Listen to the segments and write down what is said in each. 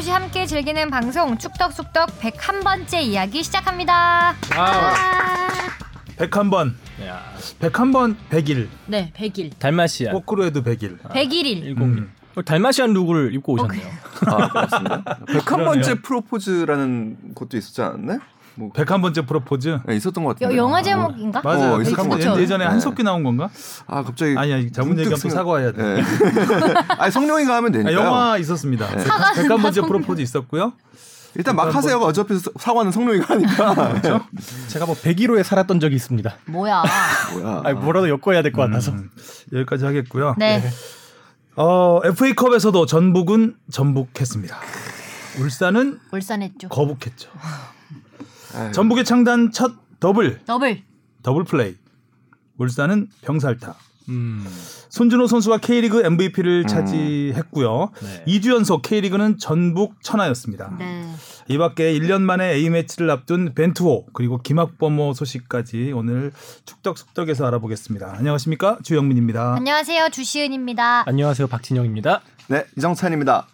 살포시 함께 즐기는 방송 축덕쑥덕 101번째 이야기 시작합니다. 아, 101번. 야, 101번 100일. 네, 100일. 달마시안 거꾸로 해도 100일. 101일. 101. 음. 달마시안 look을 입고 오셨네요. 아, 그렇습니다. 101번째 프로포즈라는 것도 있었지 않았나? 뭐 101번째 프로포즈. 네, 있었던 것 같은데. 여, 영화 제목인가? 맞아요. 어, 있었던 것 예- 같아요. 예전에 네. 한석규 나온 건가? 아, 갑자기 아니, 아니, 문득 얘기하면 또 생각- 사과해야 돼. 네. 아니, 성룡이가 하면 아, 되니까. 영화 있었습니다. 네. 101번째 프로포즈 있었고요. 일단 막 하세요. 어차피 사과는 성룡이가 하니까. 그렇죠? 제가 뭐 101호에 살았던 적이 있습니다. 뭐야. 뭐야. 아니, 뭐라도 엮어야 될 것 같아서. 음, 여기까지 하겠고요. 네. 어, FA컵에서도 전북은 전북했습니다. 울산은 울산했죠. 거북했죠. 아유, 전북의 창단 첫 더블, 더블. 더블 플레이. 울산은 병살타. 음. 손준호 선수가 K리그 MVP를 차지했고요. 네. 2주 연속 K리그는 전북 천하였습니다. 네. 이 밖에 1년 만에 A매치를 앞둔 벤투호 그리고 김학범호 소식까지 오늘 축덕숙덕에서 알아보겠습니다. 안녕하십니까? 주영민입니다. 안녕하세요. 주시은입니다. 안녕하세요. 박진영입니다. 네, 이정찬입니다.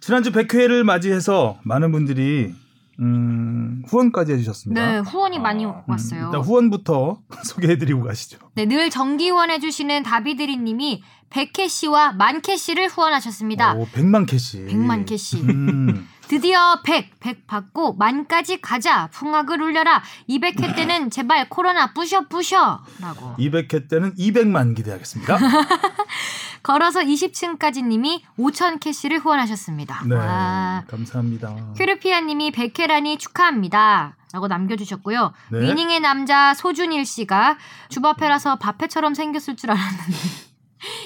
지난주 100회를 맞이해서 많은 분들이 음, 후원까지 해주셨습니다. 네, 후원이 많이 음, 왔어요. 일단 후원부터 소개해드리고 가시죠. 네, 늘 정기 후원해주시는 다비드리 님이 100캐시와 만 캐시를 후원하셨습니다. 오, 100만 캐시. 100만 캐시. 음, 드디어 100, 100 받고 만까지 가자. 풍악을 울려라. 200회 때는 제발 코로나 부셔 부셔. 라고. 200회 때는 200만 기대하겠습니다. 걸어서 20층까지 님이 5천 캐시를 후원하셨습니다. 네, 아, 감사합니다. 큐르피아 님이 100회라니 축하합니다. 라고 남겨주셨고요. 네. 위닝의 남자 소준일 씨가 주바페라서 바페처럼 생겼을 줄 알았는데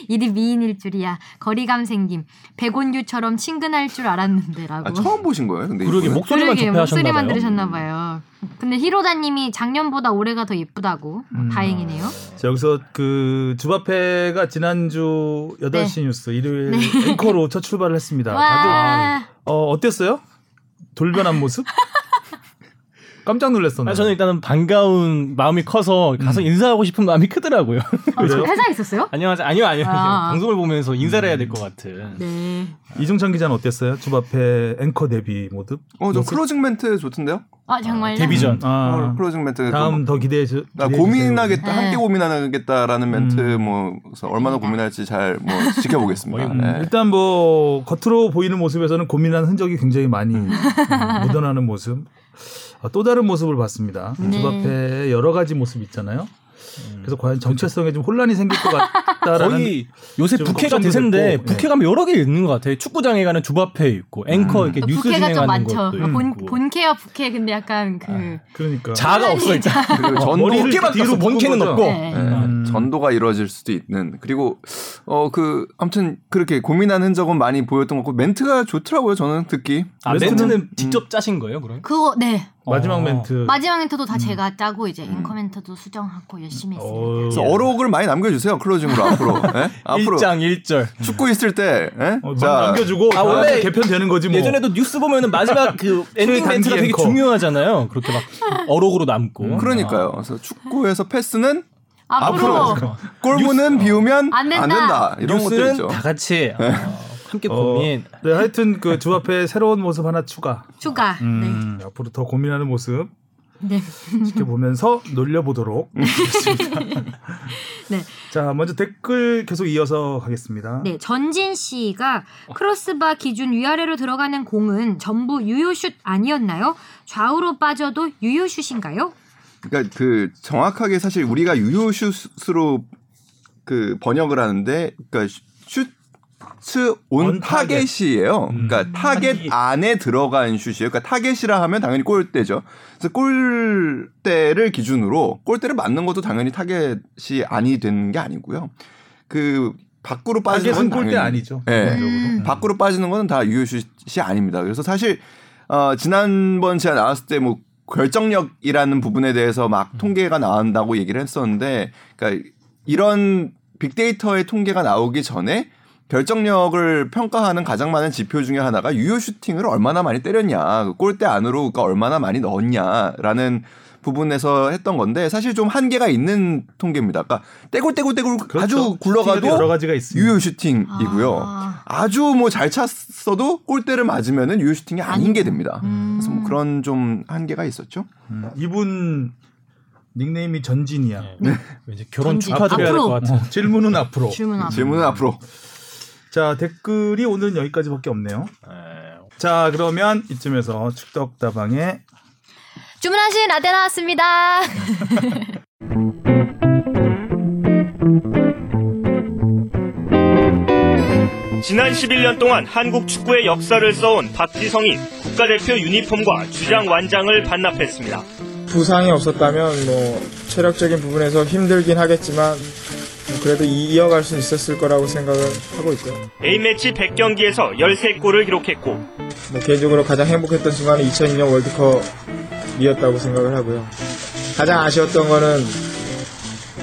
일이 미인일 줄이야. 거리감 생김. 백온규처럼 친근할 줄 알았는데 라고. 아, 처음 보신 거예요? 근데 그러게 이분은? 목소리만 그러게, 목소리만. 들으셨나 봐요. 근데 히로다님이 작년보다 올해가 더 예쁘다고. 음. 다행이네요. 자, 여기서 그 주바페가 지난주 8시 뉴스 일요일 앵커로 첫 출발을 했습니다. 다들 와. 어, 어땠어요? 돌변한 모습? 깜짝 놀랐었네. 아, 저는 일단은 반가운 마음이 커서 가서 인사하고 싶은 마음이 크더라고요. 아, 저 회사에 있었어요? 안녕하세요. 아니요, 아니요. 아. 방송을 보면서 인사를 해야 될 것 같은. 네. 이종찬 기자는 어땠어요? 주바페 앵커 데뷔 모습? 어, 저 모습? closing 멘트 좋던데요? 아 정말요? 데뷔 전. 아, 어, closing 멘트. 다음 좀- 더 기대해 주. 나 고민하겠다, 네. 함께 고민하겠다라는 멘트, 음. 뭐, 그래서 얼마나 고민할지 잘, 뭐, 지켜보겠습니다. 음, 네. 일단 뭐 겉으로 보이는 모습에서는 고민하는 흔적이 굉장히 많이 음, 묻어나는 모습. 어, 또 다른 모습을 봤습니다. 네. 주바페의 여러 가지 모습 있잖아요. 그래서 과연 정체성에 좀 혼란이 생길 것 같다라는 거의 요새 좀 부캐가 대세인데 됐고, 부캐 가면 여러 개 있는 것 같아요. 축구장에 가는 주바페 있고 앵커 이렇게 뉴스 부캐가 좀 진행하는 많죠. 것도 있고. 본 본캐와 부캐 근데 약간 그 그러니까 자가 없어 일단. 그리고 전도, 머리를 뒤로 본캐는 없고. 네. 네, 음. 전도가 이루어질 수도 있는 그리고 어 그 아무튼 그렇게 고민한 흔적은 많이 보였던 것 같고 멘트가 좋더라고요 저는 듣기 아, 멘트는- 직접 짜신 거예요, 그럼? 그거 네 마지막 어. 멘트. 마지막 멘트도 다 제가 짜고 이제 앵커 멘트도 수정하고 열심히. 어, 그래서 어록을 많이 남겨주세요 closing으로 앞으로 예? 앞으로 1장 1절. 축구 있을 때 예? 어, 자 남겨주고 아, 원래 개편되는 거지 뭐. 예전에도 뉴스 보면은 마지막 그 엔딩 멘트가 되게 앵커. 중요하잖아요. 그렇게 막 어록으로 남고. 그러니까요 그래서 축구에서 패스는 앞으로, 앞으로 골문은 비우면 안 된다. 이런 것도 뉴스는 있죠 다 같이 어, 함께 어, 고민. 네, 하여튼 그 주바페 새로운 모습 하나 추가. 추가. 음, 앞으로 더 고민하는 모습 네. 지켜보면서 놀려보도록 하겠습니다. 네. 자, 먼저 댓글 계속 이어서 가겠습니다. 네, 전진 씨가 크로스바 기준 위아래로 들어가는 공은 전부 유효슛 아니었나요? 좌우로 빠져도 유효슛인가요? 그러니까 그 정확하게 사실 우리가 유효슛으로 그 번역을 하는데 그러니까 shots on on target. 타겟이에요. 음. 그러니까 타겟. 안에 들어간 슛이에요. 그러니까 타겟이라 하면 당연히 골대죠. 그래서 골대를 기준으로 골대를 맞는 것도 당연히 타겟이 아니 되는 게 아니고요. 그 밖으로 빠지는 건 골대 당연히 아니죠. 예. 음. 밖으로 빠지는 거는 다 유효슛이 아닙니다. 그래서 사실 어, 지난번 제가 나왔을 때 뭐 결정력이라는 부분에 대해서 막 통계가 나온다고 얘기를 했었는데, 그러니까 이런 빅데이터의 통계가 나오기 전에 결정력을 평가하는 가장 많은 지표 중에 하나가 유효 슈팅을 얼마나 많이 때렸냐, 그 골대 안으로 그러니까 얼마나 많이 넣었냐라는 부분에서 했던 건데 사실 좀 한계가 있는 통계입니다. 그러니까 떼굴떼굴떼굴 아주 그렇죠. 굴러가도 여러 가지가 있습니다. 유효 슈팅이고요. 아. 아주 뭐 잘 찼어도 골대를 맞으면은 유효 슈팅이 아닌 게 됩니다. 음. 그래서 뭐 그런 좀 한계가 있었죠. 음, 이분 닉네임이 전진이야. 네. 이제 결혼. 축하드려야 될 앞으로. 것 같은. 어, 질문은 앞으로. 질문 앞. 질문은 앞으로. 자 댓글이 오늘은 여기까지밖에 없네요. 네. 자 그러면 이쯤에서 축덕다방의 주문하신 라떼 나왔습니다. 지난 11년 동안 한국 축구의 역사를 써온 박지성이 국가대표 유니폼과 주장 완장을 반납했습니다. 부상이 없었다면 뭐 체력적인 부분에서 힘들긴 하겠지만 뭐 그래도 이- 이어갈 수 있었을 거라고 생각을 하고 있고요. A매치 100경기에서 13골을 기록했고 뭐 개인적으로 가장 행복했던 순간은 2002년 월드컵이었다고 생각을 하고요. 가장 아쉬웠던 거는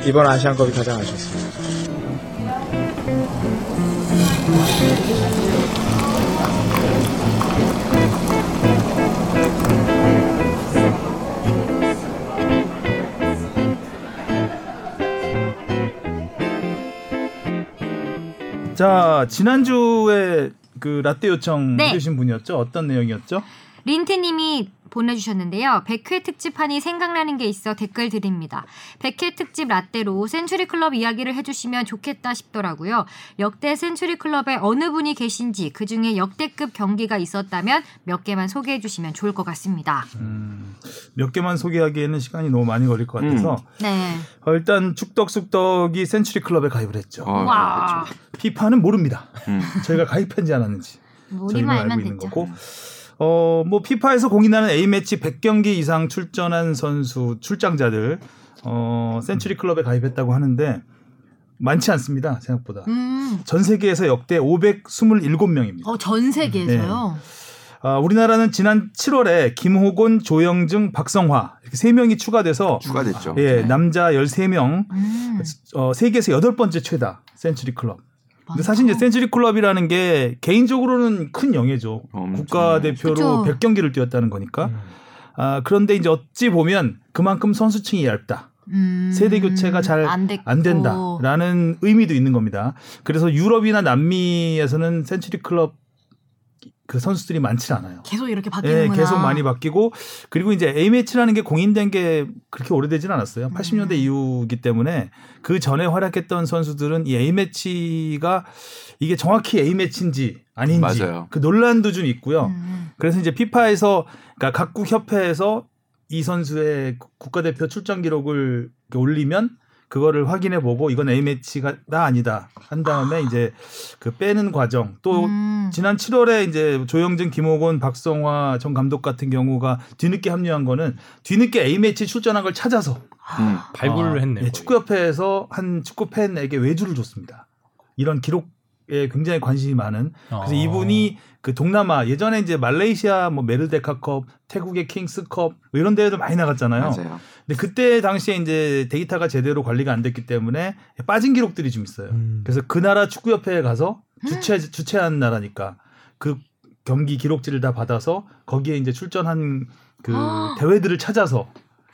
이번 아시안컵이 가장 아쉬웠습니다. 자 지난주에 그 라떼 요청 네. 해주신 분이었죠? 어떤 내용이었죠? 린트님이 보내주셨는데요. 100회 특집하니 생각나는 게 있어 댓글 드립니다. 100회 특집 라떼로 센츄리 클럽 이야기를 해주시면 좋겠다 싶더라고요. 역대 센츄리 클럽에 어느 분이 계신지 그 중에 역대급 경기가 있었다면 몇 개만 소개해 주시면 좋을 것 같습니다. 음, 몇 개만 소개하기에는 시간이 너무 많이 걸릴 것 같아서 네. 어, 일단 축덕숙덕이 센츄리 클럽에 가입을 했죠. 아, 와. 피파는 모릅니다. 음. 저희가 가입한지 안 하는지 우리만 저희만 알면 알고 있는 됐죠. 거고. 어, 뭐 피파에서 공인하는 A 매치 100경기 이상 출전한 선수 출장자들 어, 센츄리 클럽에 가입했다고 하는데 많지 않습니다. 생각보다. 음. 전 세계에서 역대 527명입니다. 어, 전 세계에서요? 아, 우리나라는 지난 7월에 김호곤, 조영증, 박성화 이렇게 세 명이 추가돼서 추가됐죠. 예, 네. 남자 13명 음. 어, 세계에서 여덟 번째 최다 센츄리 클럽. 근데. 사실 이제 센츄리 클럽이라는 게 개인적으로는 큰 영예죠. 엄청. 국가 대표로 그쵸. 100경기를 뛰었다는 거니까. 음. 아, 그런데 이제 어찌 보면 그만큼 선수층이 얇다. 음. 세대 교체가 잘. 안 된다라는 의미도 있는 겁니다. 그래서 유럽이나 남미에서는 센츄리 클럽 그 선수들이 많지 않아요. 계속 이렇게 예, 바뀌는구나. 계속 많이 바뀌고 그리고 이제 A 매치라는 게 공인된 게 그렇게 오래되진 않았어요. 80년대 음. 이후이기 때문에 그 전에 활약했던 선수들은 이 A 매치가 이게 정확히 A 매치인지 아닌지 맞아요. 그 논란도 좀 있고요. 음. 그래서 이제 피파에서 그러니까 각국 협회에서 이 선수의 국가대표 출전 기록을 이렇게 올리면 그거를 확인해 보고 이건 A 매치가 나 아니다 한 다음에 이제 그 빼는 과정 또 음. 지난 7월에 이제 조영진, 김호곤, 박성화 전 감독 같은 경우가 뒤늦게 합류한 거는 뒤늦게 A 매치 출전한 걸 찾아서 음. 발굴을 아, 했네요. 예. 축구협회에서 한 축구 팬에게 외주를 줬습니다. 이런 기록 에 굉장히 관심이 많은. 그래서 아. 이분이 그 동남아 예전에 이제 말레이시아 뭐 메르데카컵, 태국의 킹스컵 뭐 이런 대회도 많이 나갔잖아요. 맞아요. 근데 그때 당시에 이제 데이터가 제대로 관리가 안 됐기 때문에 빠진 기록들이 좀 있어요. 음. 그래서 그 나라 축구협회에 가서 주최 주최한 나라니까 그 경기 기록지를 다 받아서 거기에 이제 출전한 그 대회들을 찾아서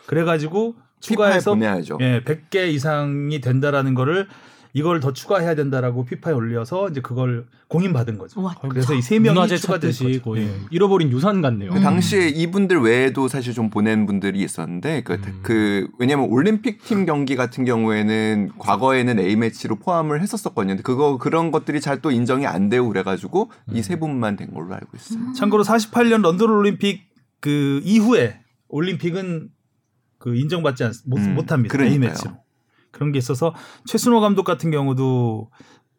그래가지고 추가해서 보내야죠. 예, 100개 이상이 된다라는 거를 이걸 더 추가해야 된다라고 피파에 올려서 이제 그걸 공인받은 거죠. 우와, 그래서 이 세 명이 거죠. 거의 예. 잃어버린 유산 같네요. 그 당시에 이분들 외에도 사실 좀 보낸 분들이 있었는데 그, 음. 그 왜냐면 올림픽 팀 경기 같은 경우에는 과거에는 A 매치로 포함을 했었었거든요. 근데 그거 그런 것들이 잘 또 인정이 안 되고 그래가지고 이세 분만 된 걸로 알고 있어요. 참고로 48년 런던 올림픽 그 이후에 올림픽은 그 인정받지 않, 못, 음, 못합니다. 그러니까요. A매치로. 그런 게 있어서 최순호 감독 같은 경우도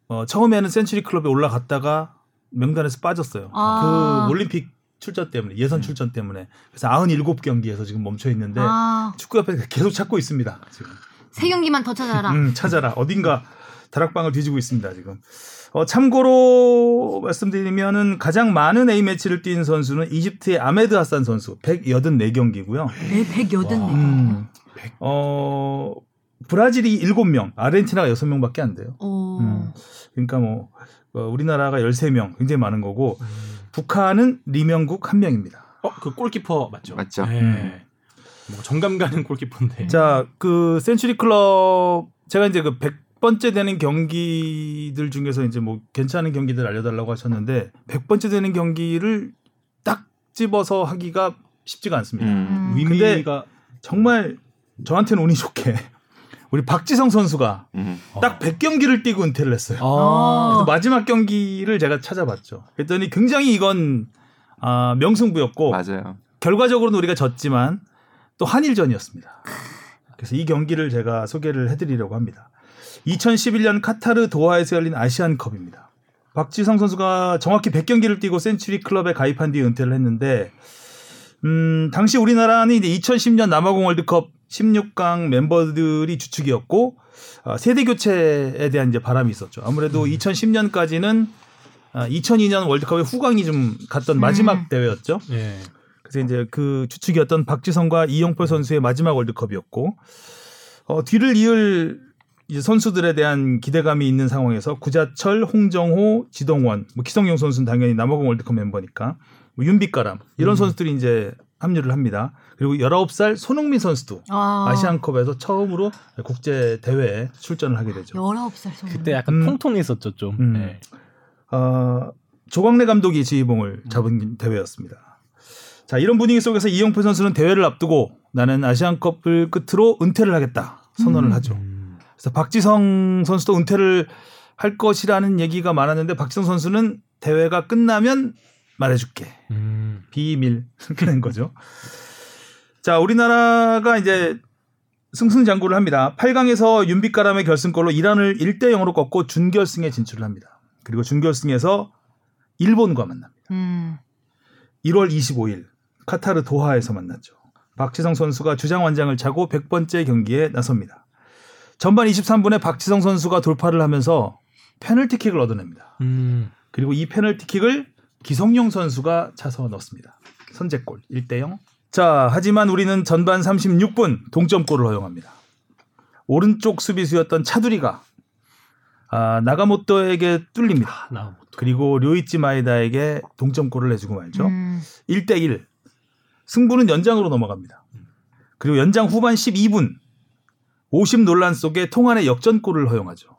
어, 처음에는 센츄리 클럽에 올라갔다가 명단에서 빠졌어요. 아. 그 올림픽 출전 때문에 예선 출전 때문에 그래서 97경기에서 지금 멈춰 있는데 아, 축구협회 계속 찾고 있습니다. 지금. 세 경기만 더 찾아라. 음, 찾아라. 어딘가 다락방을 뒤지고 있습니다, 지금. 어, 참고로 말씀드리면은 가장 많은 A매치를 뛴 선수는 이집트의 아메드 하산 선수 184경기고요. 네, 180. 음, 어, 브라질이 7명, 아르헨티나가 6명밖에 안 돼요. 오. 음. 그러니까 뭐 어, 우리나라가 13명, 굉장히 많은 거고 북한은 리명국 1명입니다. 어, 그 골키퍼 맞죠? 맞죠. 네. 음. 뭐 정감 가는 골키퍼인데. 자, 그 센츄리 클럽 제가 이제 그 100번째 되는 경기들 중에서 이제 뭐 괜찮은 경기들 알려 달라고 하셨는데 100번째 되는 경기를 딱 집어서 하기가 쉽지가 않습니다. 음. 의미가 정말 저한테는 운이 좋게 우리 박지성 선수가 음. 딱 100경기를 뛰고 은퇴를 했어요. 아. 그래서 마지막 경기를 제가 찾아봤죠. 그랬더니 굉장히 이건 아, 명승부였고 맞아요. 결과적으로는 우리가 졌지만 또 한일전이었습니다. 그래서 이 경기를 제가 소개를 해드리려고 합니다. 2011년 카타르 도하에서 열린 아시안컵입니다. 박지성 선수가 정확히 100경기를 뛰고 센츄리 클럽에 가입한 뒤에 은퇴를 했는데, 음, 당시 우리나라는 이제 2010년 남아공 월드컵 16강 멤버들이 주축이었고, 아, 세대 교체에 대한 이제 바람이 있었죠. 아무래도 2010년까지는 2002년 월드컵의 후광이 좀 갔던 마지막 음. 대회였죠. 예. 그래서 이제 그 주축이었던 박지성과 이영표 선수의 마지막 월드컵이었고 어, 뒤를 이을 이제 선수들에 대한 기대감이 있는 상황에서 구자철, 홍정호, 지동원, 뭐 기성용 선수는 당연히 남아공 월드컵 멤버니까 뭐 윤빛가람 이런 선수들이 이제 합류를 합니다. 그리고 19살 손흥민 선수도 아, 아시안컵에서 처음으로 국제 대회에 출전을 하게 되죠. 19살 손. 그때 약간 음. 통통했었죠 좀. 음. 예. 어, 조광래 감독이 지휘봉을 잡은 대회였습니다. 자, 이런 분위기 속에서 이영표 선수는 대회를 앞두고 나는 아시안컵을 끝으로 은퇴를 하겠다 선언을 하죠. 음. 그래서 박지성 선수도 은퇴를 할 것이라는 얘기가 많았는데 박지성 선수는 대회가 끝나면 말해줄게. 음. 비밀 이렇게 된 거죠. 자, 우리나라가 이제 승승장구를 합니다. 8강에서 윤빛가람의 결승골로 이란을 1대 0으로 꺾고 준결승에 진출을 합니다. 그리고 준결승에서 일본과 만납니다. 음. 1월 25일 카타르 도하에서 만났죠. 박지성 선수가 주장 완장을 차고 100번째 경기에 나섭니다. 전반 23분에 박지성 선수가 돌파를 하면서 페널티킥을 얻어냅니다. 음. 그리고 이 페널티킥을 기성용 선수가 차서 넣습니다. 선제골 1대 0. 자, 하지만 우리는 전반 36분 동점골을 허용합니다. 오른쪽 수비수였던 차두리가 아, 나가모토에게 뚫립니다. 아, 나 그리고 료이치 마에다에게 동점골을 내주고 말죠. 음. 1대 1. 승부는 연장으로 넘어갑니다. 그리고 연장 후반 12분 50 논란 속에 통안의 역전골을 허용하죠.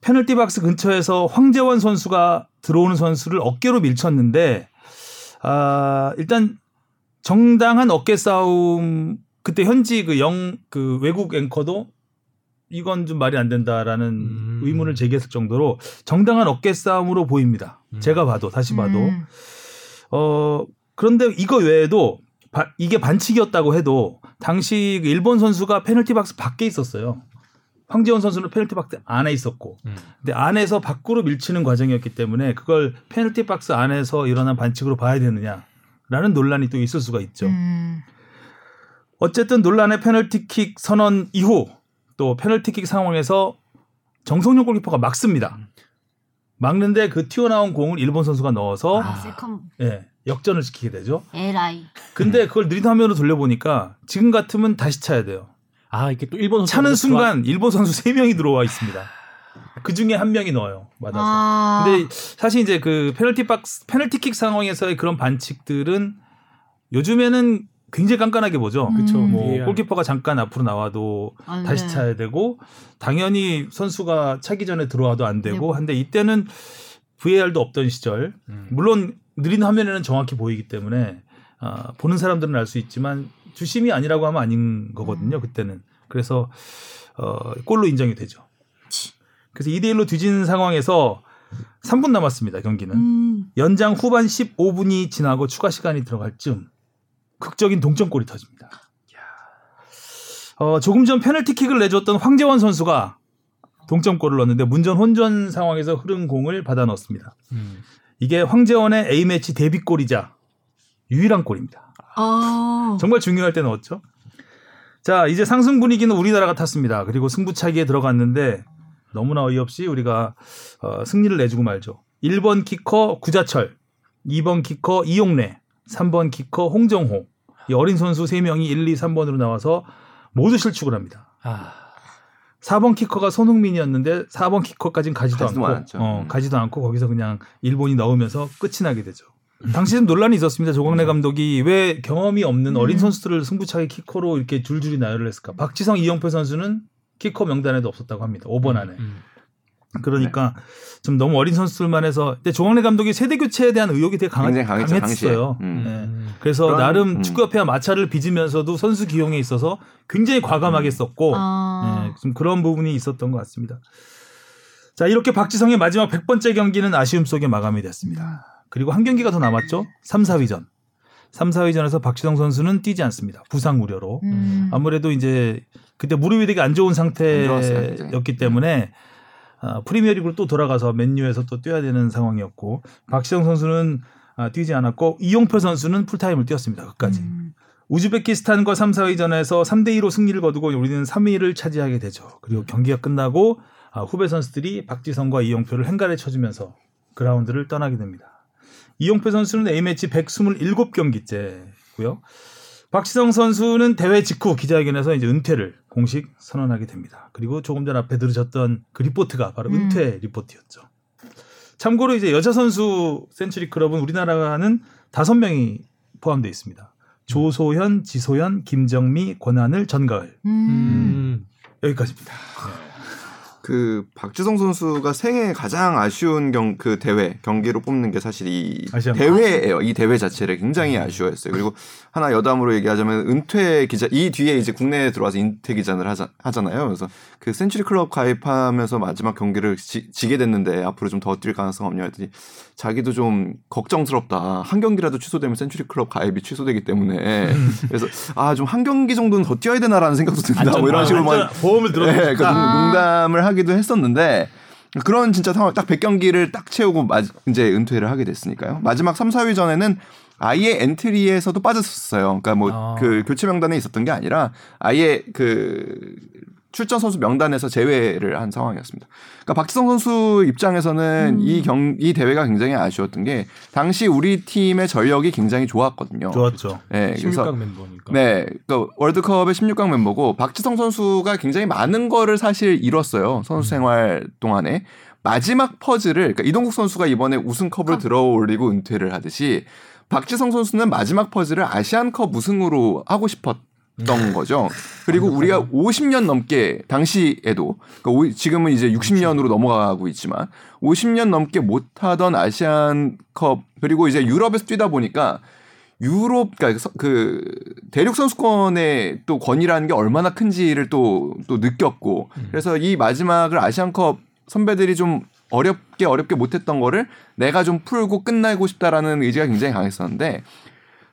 페널티 박스 근처에서 황재원 선수가 들어오는 선수를 어깨로 밀쳤는데 아, 일단 정당한 어깨 싸움 그때 현지 그영그 외국 앵커도 이건 좀 말이 안 된다라는 음. 의문을 제기했을 정도로 정당한 어깨 싸움으로 보입니다. 음. 제가 봐도 다시 봐도 음. 어 그런데 이거 외에도 바- 이게 반칙이었다고 해도 당시 그 일본 선수가 페널티 박스 밖에 있었어요. 황재원 선수는 페널티 박스 안에 있었고, 음. 근데 안에서 밖으로 밀치는 과정이었기 때문에 그걸 페널티 박스 안에서 일어난 반칙으로 봐야 되느냐라는 논란이 또 있을 수가 있죠. 음. 어쨌든 논란의 페널티킥 선언 이후 또 페널티킥 상황에서 정성용 골키퍼가 막습니다. 막는데 그 튀어나온 공을 일본 선수가 넣어서 아, second 예, 역전을 시키게 되죠. 에라이. 근데 그걸 느린 화면으로 돌려보니까 지금 같으면 다시 차야 돼요. 아 이게 또 일본 선수가 차는 좋아- 순간 일본 선수 3 명이 들어와 있습니다. 그 중에 한 명이 넣어요. 맞아서. 아. 근데 사실 이제 그 페널티 박스 페널티킥 상황에서의 그런 반칙들은 요즘에는 굉장히 깐깐하게 보죠. 그쵸. 뭐 VAR. 골키퍼가 잠깐 앞으로 나와도 아, 다시 네. 차야 되고 당연히 선수가 차기 전에 들어와도 안 되고 네. 한데 이때는 VAR도 없던 시절 음. 물론 느린 화면에는 정확히 보이기 때문에 아, 보는 사람들은 알 수 있지만 주심이 아니라고 하면 아닌 거거든요. 그때는 그래서 어, 골로 인정이 되죠. 그래서 2대 1로 뒤진 상황에서 3분 남았습니다. 경기는 음. 연장 후반 15분이 지나고 추가 시간이 들어갈 즈음 극적인 동점골이 터집니다. 어, 조금 전 페널티킥을 내줬던 황재원 선수가 동점골을 넣었는데 문전 혼전 상황에서 흐른 공을 받아 넣었습니다. 음. 이게 황재원의 A매치 데뷔골이자 유일한 골입니다. 어. 정말 중요할 때 넣었죠. 자, 이제 상승 분위기는 우리나라가 탔습니다. 그리고 승부차기에 들어갔는데 너무나 어이없이 우리가 어, 승리를 내주고 말죠. 1번 키커 구자철, 2번 키커 이용래, 3번 키커 홍정호. 이 어린 선수 3명이 1, 2, 3번으로 나와서 모두 실축을 합니다. 아 4번 키커가 손흥민이었는데 4번 키커까지는 가지도 가지도 않고 않았죠. 어, 음. 가지도 않고 거기서 그냥 일본이 넣으면서 끝이 나게 되죠. 당시엔 논란이 있었습니다. 조광래 감독이 왜 경험이 없는 음. 어린 선수들을 승부차기 키커로 이렇게 줄줄이 나열을 했을까? 박지성, 이영표 선수는 키커 명단에도 없었다고 합니다. 5번 안에. 음. 그러니까 좀 너무 어린 선수들만 해서 근데 조광래 감독이 세대 교체에 대한 의욕이 되게 강하, 굉장히 강했죠, 강했어요. 당시에. 음. 네. 그래서 그런- 나름 음. 축구협회와 마찰을 빚으면서도 선수 기용에 있어서 굉장히 과감하게 썼고 아. 네, 좀 그런 부분이 있었던 것 같습니다. 자 이렇게 박지성의 마지막 100번째 경기는 아쉬움 속에 마감이 됐습니다. 그리고 한 경기가 더 남았죠. 3, 4위전. 3, 4위전에서 박지성 선수는 뛰지 않습니다. 부상 우려로. 음. 아무래도 이제 그때 무릎이 되게 안 좋은. 상태였기 때문에 아, 프리미어리그로 또 돌아가서 맨유에서 또 뛰어야 되는 상황이었고 박지성 선수는 아, 뛰지 않았고 이영표 선수는 풀타임을 뛰었습니다. 끝까지. 음. 우즈베키스탄과 3, 4위전에서 3대 2로 승리를 거두고 우리는 3위를 차지하게 되죠. 그리고 경기가 끝나고 아, 후배 선수들이 박지성과 이영표를 헹가래를 쳐주면서 그라운드를 떠나게 됩니다. 이영표 선수는 A매치 127경기째고요. 박지성 선수는 대회 직후 기자회견에서 이제 은퇴를 공식 선언하게 됩니다. 그리고 조금 전 앞에 들으셨던 그 리포트가 바로 음. 은퇴 리포트였죠. 참고로 이제 여자 선수 센츄리 클럽은 우리나라는 다섯 명이 포함되어 있습니다. 조소현, 지소연, 김정미, 권하늘, 전가을 음. 음. 여기까지입니다. 그 박지성 선수가 생애 가장 아쉬운 경 그 대회 경기로 뽑는 게 사실 이 대회예요. 이 대회 자체를 굉장히 아쉬워했어요. 그리고 하나 여담으로 얘기하자면 은퇴 기자 이 뒤에 이제 국내에 들어와서 은퇴 기자를 하자, 하잖아요. 그래서 그 센츄리 클럽 가입하면서 마지막 경기를 지, 게 됐는데 앞으로 좀 더 뛸 가능성 없냐 했더니 자기도 좀 걱정스럽다. 한 경기라도 취소되면 센츄리 클럽 가입이 취소되기 때문에 그래서 아 좀 한 경기 정도는 더 뛰어야 되나라는 생각도 든다. 뭐 이런 식으로 막 보험을 들었다. 네, 그 농- 농담을 하 기도 했었는데 그런 진짜 상황 딱 100경기를 딱 채우고 마, 이제 은퇴를 하게 됐으니까요. 마지막 3, 4위 전에는 아예 엔트리에서도 빠졌었어요. 그러니까 뭐 아. 그 교체 명단에 있었던 게 아니라 아예 그 출전 선수 명단에서 제외를 한 상황이었습니다. 그러니까 박지성 선수 입장에서는 이경 이 대회가 굉장히 아쉬웠던 게 당시 우리 팀의 전력이 굉장히 좋았거든요. 좋았죠. 네, 그래서 16강 멤버니까. 네, 그러니까 월드컵의 16강 멤버고 박지성 선수가 굉장히 많은 거를 사실 이뤘어요 선수 생활 동안에 마지막 퍼즐을 그러니까 이동국 선수가 이번에 우승컵을 들어 올리고 은퇴를 하듯이 박지성 선수는 마지막 퍼즐을 아시안컵 우승으로 하고 싶었 던 거죠. 그리고 우리가 50년 넘게 당시에도 그러니까 오- 지금은 이제 60년으로 넘어가고 있지만 50년 넘게 못하던 아시안컵 그리고 이제 유럽에서 뛰다 보니까 유럽 그러니까 서- 그 대륙 선수권의 또 권위라는 게 얼마나 큰지를 또 또 느꼈고 그래서 이 마지막을 아시안컵 선배들이 좀 어렵게 어렵게 못했던 거를 내가 좀 풀고 끝내고 싶다라는 의지가 굉장히 강했었는데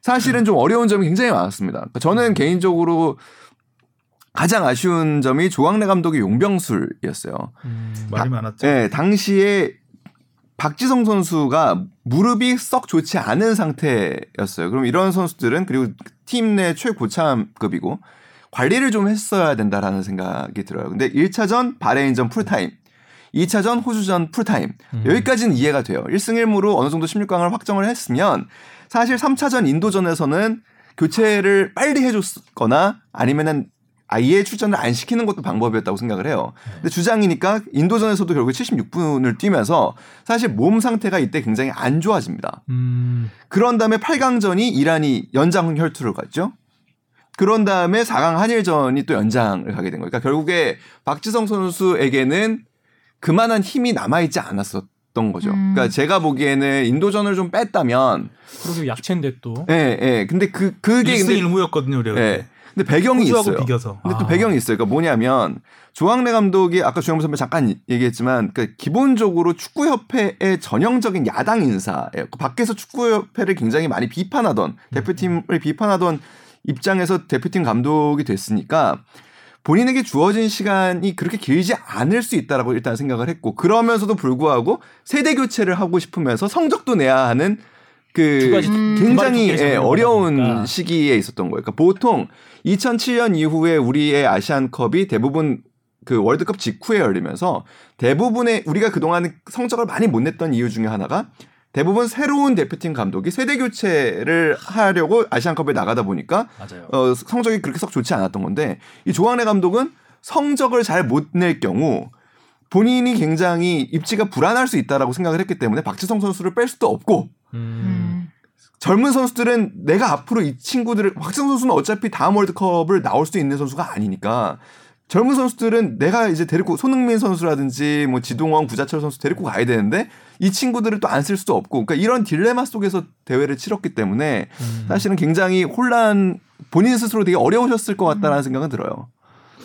사실은 좀 어려운 점이 굉장히 많았습니다. 그러니까 저는 개인적으로 가장 아쉬운 점이 조광래 감독의 용병술이었어요. 음. 말이 많았죠. 네, 당시에 박지성 선수가 무릎이 썩 좋지 않은 상태였어요. 그럼 이런 선수들은 그리고 팀 내 최고참급이고 관리를 좀 했어야 된다라는 생각이 들어요. 근데 1차전 바레인전 풀타임, 2차전 호주전 풀타임. 여기까지는 이해가 돼요. 1승 1무로 어느 정도 16강을 확정을 했으면 사실 3차전 인도전에서는 교체를 빨리 해줬거나 아니면은 아예 출전을 안 시키는 것도 방법이었다고 생각을 해요. 근데 주장이니까 인도전에서도 결국 76분을 뛰면서 사실 몸 상태가 이때 굉장히 안 좋아집니다. 음. 그런 다음에 8강전이 이란이 연장 혈투를 갔죠. 그런 다음에 4강 한일전이 또 연장을 가게 된 거예요. 그러니까 결국에 박지성 선수에게는 그만한 힘이 남아있지 않았었 던 거죠. 음. 그러니까 제가 보기에는 인도전을 좀 뺐다면, 그리고 약체인데 또. 예, 예. 근데 그, 그게 1승 근데, 1무였거든요, 우리가. 예. 근데 배경이 있어요. 비겨서. 근데 또 아. 배경이 있어요. 그러니까 뭐냐면 조항래 감독이 아까 주영무 선배 잠깐 얘기했지만 그러니까 기본적으로 축구협회의 전형적인 야당 인사예요. 그 밖에서 축구협회를 굉장히 많이 비판하던 대표팀을 비판하던 입장에서 대표팀 감독이 됐으니까 본인에게 주어진 시간이 그렇게 길지 않을 수 있다라고 일단 생각을 했고 그러면서도 불구하고 세대 교체를 하고 싶으면서 성적도 내야 하는 그두 가지 음. 굉장히 예, 어려운 하니까. 시기에 있었던 거예요. 그러니까 보통 2007년 이후에 우리의 아시안컵이 대부분 그 월드컵 직후에 열리면서 대부분의 우리가 그동안 성적을 많이 못 냈던 이유 중에 하나가 대부분 새로운 대표팀 감독이 세대 교체를 하려고 아시안컵에 나가다 보니까 맞아요. 어, 성적이 그렇게 썩 좋지 않았던 건데 이 조한래 감독은 성적을 잘 못 낼 경우 본인이 굉장히 입지가 불안할 수 있다라고 생각을 했기 때문에 박지성 선수를 뺄 수도 없고 음. 음. 젊은 선수들은 내가 앞으로 이 친구들을 박지성 선수는 어차피 다음 월드컵을 나올 수 있는 선수가 아니니까 젊은 선수들은 내가 이제 데리고 손흥민 선수라든지 뭐 지동원, 구자철 선수 데리고 가야 되는데 이 친구들을 또 안 쓸 수도 없고 그러니까 이런 딜레마 속에서 대회를 치렀기 때문에 사실은 굉장히 혼란 본인 스스로 되게 어려우셨을 것 같다라는 생각은 들어요.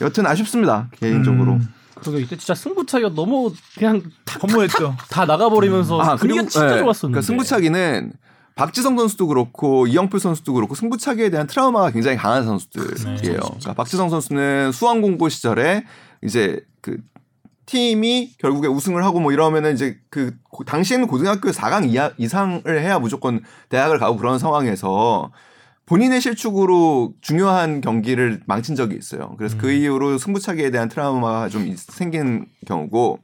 여튼 아쉽습니다 개인적으로. 음, 그러게 이때 진짜 승부차기가 너무 그냥 탁, 허무했죠. 다 나가버리면서 아, 분위기가 진짜 네. 좋았었는데. 그러니까 승부차기는 박지성 선수도 그렇고 이영표 선수도 그렇고 승부차기에 대한 트라우마가 굉장히 강한 선수들이에요. 그러니까 박지성 선수는 수원 공고 시절에 이제 그 팀이 결국에 우승을 하고 뭐 이러면은 이제 그 고- 당시에는 고등학교 4강 이하, 이상을 해야 무조건 대학을 가고 그런 상황에서 본인의 실축으로 중요한 경기를 망친 적이 있어요. 그래서 그 이후로 승부차기에 대한 트라우마가 좀 있- 생긴 경우고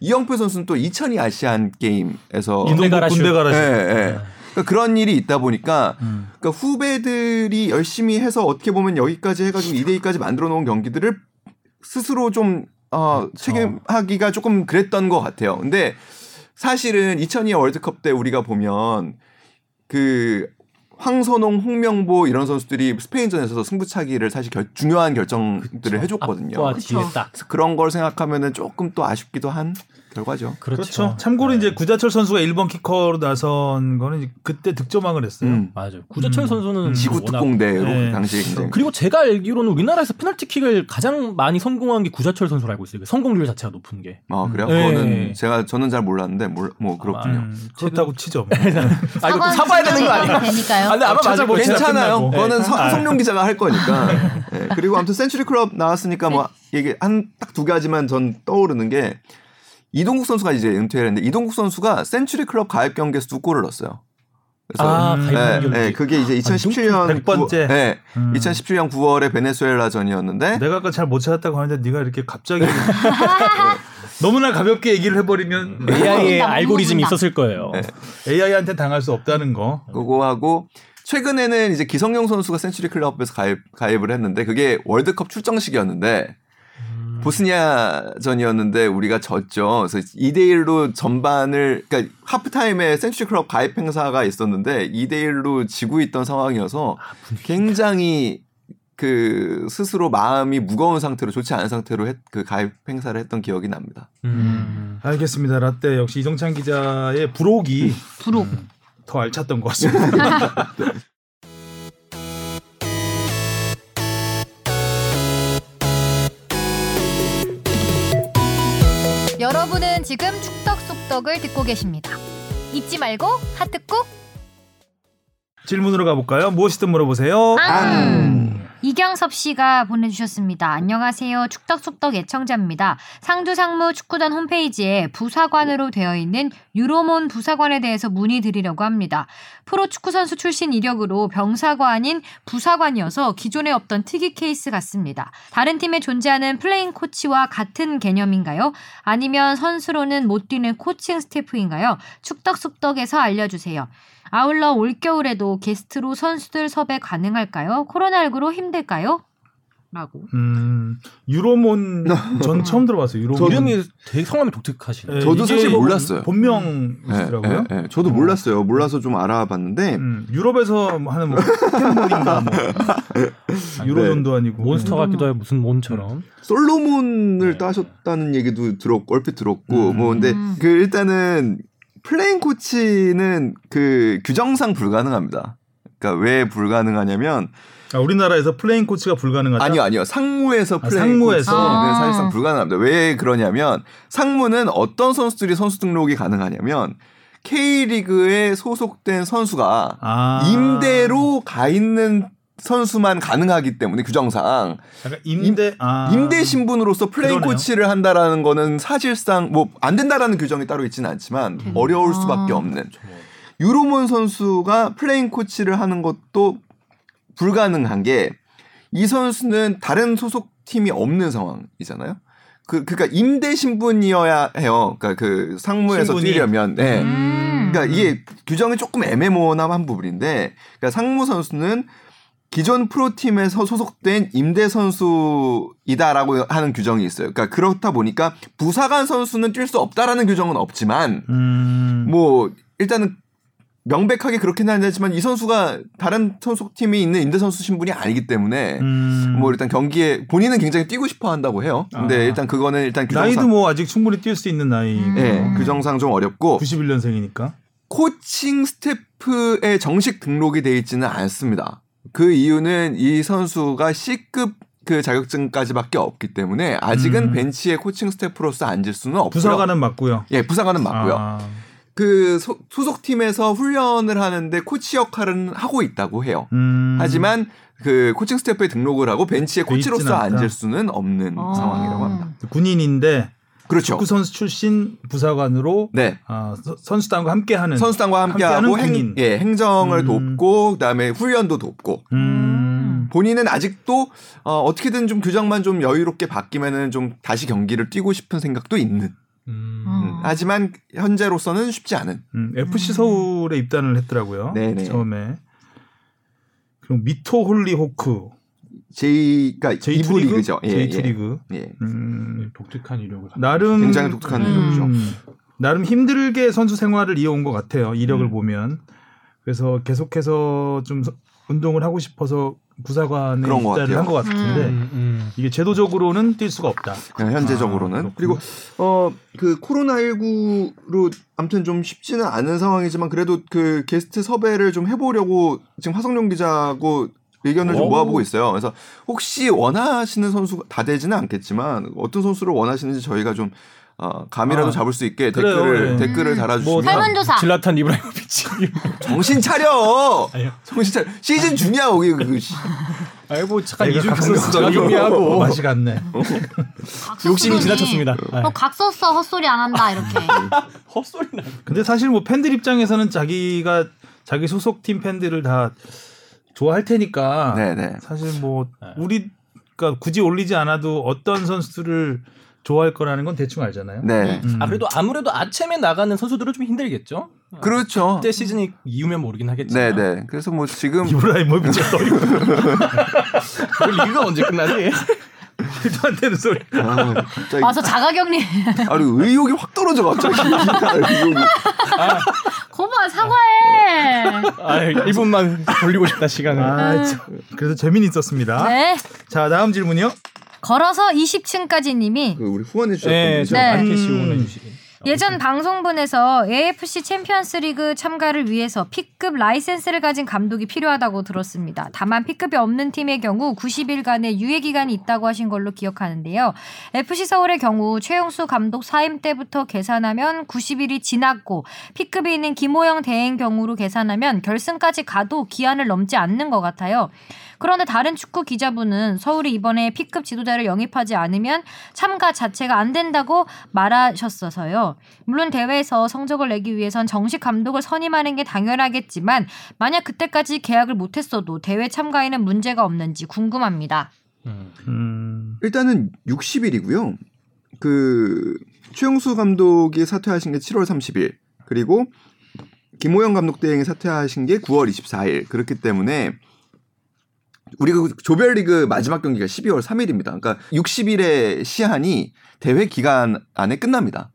이영표 선수는 또 2002 아시안 게임에서 이동국 가라슈. 군대. 예, 예. 그러니까 그런 일이 있다 보니까 음. 그러니까 후배들이 열심히 해서 어떻게 보면 여기까지 해가지고 2대 2까지 만들어 놓은 경기들을 스스로 좀 어, 책임하기가 조금 그랬던 것 같아요. 근데 사실은 2002 월드컵 때 우리가 보면 그 황선홍, 홍명보 이런 선수들이 스페인전에서 승부차기를 사실 결- 중요한 결정들을 해줬거든요. 딱. 그래서 그런 걸 생각하면은 조금 또 아쉽기도 한 결과죠. 그렇죠. 그렇죠. 참고로 이제 구자철 선수가 1번 키커로 나선 거는 그때 득점왕을 했어요. 음. 맞아요. 구자철 음. 선수는 지구 워낙- 특공대로 네. 당시에 굉장히 그리고 제가 알기로는 우리나라에서 페널티킥을 가장 많이 성공한 게 구자철 선수로 알고 있어요. 그 성공률 자체가 높은 게. 아 그래요? 네. 그거는 제가 저는 잘 몰랐는데 몰, 뭐 그렇군요. 음, 그렇다고 치죠. 아 이거 또 사봐야 되는 거 아니야? 되니까요. 아, 근데 아마 맞을 거 괜찮아요. 그거는 네. 성- 아. 성룡 기자가 할 거니까. 네. 그리고 아무튼 센츄리 클럽 나왔으니까 뭐 얘기 한 딱 두 가지만 전 떠오르는 게 이동국 선수가 이제 은퇴를 했는데 이동국 선수가 센츄리 클럽 가입 경기에서 두 골을 넣었어요. 그래서 아, 음, 가입 네, 경기. 네, 그게 이제 2017년 백 번째. 네, 음. 2017년 9월에 베네수엘라전이었는데 내가 아까 잘 못 찾았다고 하는데 네가 이렇게 갑자기 너무나 가볍게 얘기를 해버리면 AI의 못 알고리즘이. 있었을 거예요. 네. AI한테 당할 수 없다는 거. 그거 하고 최근에는 이제 기성용 선수가 센츄리 클럽에서 가입 가입을 했는데 그게 월드컵 출정식이었는데 보스니아전이었는데 우리가 졌죠. 그래서 2대 1로 전반을 그러니까 하프타임에 센츄리 클럽 가입 행사가 있었는데 2대 1로 지고 있던 상황이어서 굉장히 그 스스로 마음이 무거운 상태로 좋지 않은 상태로 했, 그 가입 행사를 했던 기억이 납니다. 음. 알겠습니다. 라떼 역시 이정찬 기자의 부록이 부록. 더 알찼던 것 같습니다. 여러분은 지금 축덕 속덕을 듣고 계십니다. 잊지 말고 하트 꾹. 질문으로 가볼까요? 무엇이든 물어보세요. 앙. 이경섭 씨가 보내주셨습니다. 안녕하세요. 축덕숙덕 애청자입니다. 상주상무 축구단 홈페이지에 부사관으로 되어 있는 유로몬 부사관에 대해서 문의드리려고 합니다. 프로축구 선수 출신 이력으로 아닌 부사관이어서 기존에 없던 특이 케이스 같습니다. 다른 팀에 존재하는 플레잉 코치와 같은 개념인가요? 아니면 선수로는 못 뛰는 코칭 스태프인가요? 축덕숙덕에서 알려주세요. 아울러 올겨울에도 게스트로 선수들 섭외 가능할까요? 코로나19로 힘들까요? 라고. 음, 유로몬 전 처음 들어봤어요. 유로몬. 이름이 되게 성함이 독특하시네. 예, 저도 사실 몰랐어요. 본명이더라고요. 네, 네, 네. 저도 몰랐어요. 몰라서 좀 알아봤는데 음, 유럽에서 하는 뭐 포켓몬인가 뭐 유로존도 아니고 몬스터 같기도 해요. 무슨 몬처럼. 솔로몬을 네. 따셨다는 얘기도 들었 얼핏 들었고 음. 뭐 근데 음. 그 일단은 플레잉 코치는 그 규정상 불가능합니다. 그러니까 왜 불가능하냐면 아, 우리나라에서 플레잉 코치가 불가능하다. 아니요 아니요 상무에서 아, 플레잉 상무에서? 코치는 아. 사실상 불가능합니다. 왜 그러냐면 상무는 어떤 선수들이 선수 등록이 가능하냐면 K리그에 소속된 선수가 아. 임대로 가 있는 선수만 가능하기 때문에 규정상 임대 아. 임대 신분으로서 플레잉 그러네요. 코치를 한다라는 거는 사실상 뭐 안 된다라는 규정이 따로 있지는 않지만 음. 어려울 아. 수밖에 없는 유로몬 선수가 플레잉 코치를 하는 것도 불가능한 게 이 선수는 다른 소속 팀이 없는 상황이잖아요. 그 그러니까 임대 신분이어야 해요. 그러니까 그 상무에서 신분이? 뛰려면 네. 음. 그러니까 이게 규정이 조금 애매모호한 부분인데, 그러니까 상무 선수는 기존 프로팀에서 소속된 임대 선수이다라고 하는 규정이 있어요. 그러니까 그렇다 보니까 부사관 선수는 뛸 수 없다라는 규정은 없지만, 음. 뭐 일단은 명백하게 그렇게는 안 되지만 이 선수가 다른 소속팀이 있는 임대 선수 신분이 아니기 때문에 음. 뭐 일단 경기에 본인은 굉장히 뛰고 싶어 한다고 해요. 근데 아. 일단 그거는 일단 나이도 규정상 뭐 아직 충분히 뛸 수 있는 나이. 음. 예, 규정상 좀 어렵고 91년생이니까. 코칭 스태프에 정식 등록이 돼 있지는 않습니다. 그 이유는 이 선수가 C급 그 자격증까지밖에 없기 때문에 아직은 음. 벤치에 코칭 스태프로서 앉을 수는 없고요. 부사관은 맞고요. 예, 부사관은 맞고요. 아. 그 소, 속팀에서 훈련을 하는데 코치 역할은 하고 있다고 해요. 음. 하지만 그 코칭 스태프에 등록을 하고 벤치에 돼 있진 코치로서. 앉을 수는 없는 어. 상황이라고 합니다. 군인인데 그렇죠. 축구 선수 출신 부사관으로 네. 아, 서- 선수단과 함께하는 선수단과 함께하고. 행, 예, 행정을 음. 돕고 그다음에 훈련도 돕고 음. 본인은 아직도 어, 어떻게든 좀 규정만 좀 여유롭게 바뀌면은 좀 다시 경기를 뛰고 싶은 생각도 있는. 음. 음. 하지만 현재로서는 쉽지 않은. 음, FC 서울에 입단을 했더라고요. 네네. 처음에. 그리고 미토 홀리호크 J 그러니까 J2 이부 리그? 리그 죠. 예, J2 예. 리그. 예. 음, 독특한 이력을 나름 굉장히 독특한 음. 이력이죠. 음, 나름 힘들게 선수 생활을 이어온 것 같아요. 이력을 음. 보면. 그래서 계속해서 좀 서- 운동을 하고 싶어서 것 입단을. 한 것 같은데 음, 음. 이게 제도적으로는 뛸 수가 없다. 그냥 현재적으로는 아, 그리고. 어 그 코로나 19로 아무튼 좀 쉽지는 않은 상황이지만 그래도 그 게스트 섭외를 좀 해보려고 지금 화성룡 기자하고 의견을 좀 오. 모아보고 있어요. 그래서 혹시 원하시는 선수 다 되지는 않겠지만 어떤 선수를 원하시는지 저희가 좀 어, 감이라도 아, 잡을 수 있게 그래요, 댓글을 네. 댓글을 음. 달아주시면 설문조사. 질라탄 이브라이모비치. 정신 차려. 아니요. 정신 차려. 시즌 중이야 거기 그 씨. 아이 뭐 잠깐 이중 각성성 경기하고 맛이 갔네. 욕심이 지나쳤습니다. 아, 너각 썼어 헛소리 안 한다 이렇게. 헛소리 나. 근데 사실 뭐 팬들 입장에서는 자기가 자기 소속팀 팬들을 다 좋아할 테니까 네네. 사실 뭐 네. 우리가 굳이 올리지 않아도 어떤 선수들을 좋아할 거라는 건 대충 알잖아요. 네. 음. 아 그래도 아무래도 아침에 나가는 선수들은 좀 힘들겠죠. 그렇죠. 그때 시즌이 이후면 모르긴 하겠지만. 네네. 그래서 뭐 지금 이브라히모비치가 또 이거 그 리그가 언제 끝나지? 말도 안 되는 소리. 아, 갑자기 와서 자가격리. 아니 의욕이 확 떨어져 갑자기. 의욕이. 거봐 사과해. 아 1분만 돌리고 싶다 시간을. 아, 참. 그래도 재미는 있었습니다. 네. 자, 다음 질문이요. 걸어서 20층까지 님이 그 우리 후원해 주셨던 네. 저 네. 음. 오는 주식. 예전 방송분에서 AFC 챔피언스리그 참가를 위해서 P급 라이센스를 가진 감독이 필요하다고 들었습니다. 다만 P급이 없는 팀의 경우 90일간의 유예 기간이 있다고 하신 걸로 기억하는데요. FC 서울의 경우 최용수 감독 사임 때부터 계산하면 90일이 지났고 P급이 있는 김호영 대행 경우로 계산하면 결승까지 가도 기한을 넘지 않는 것 같아요. 그런데 다른 축구 기자분은 서울이 이번에 P급 지도자를 영입하지 않으면 참가 자체가 안 된다고 말하셨어서요. 물론 대회에서 성적을 내기 위해선 정식 감독을 선임하는 게 당연하겠지만 만약 그때까지 계약을 못했어도 대회 참가에는 문제가 없는지 궁금합니다. 음. 음, 일단은 60일이고요. 그 최용수 감독이 사퇴하신 게 7월 30일 그리고 김호영 감독 대행이 사퇴하신 게 9월 24일 그렇기 때문에 우리가 그 조별리그 마지막 경기가 12월 3일입니다. 그러니까 60일의 시한이 대회 기간 안에 끝납니다.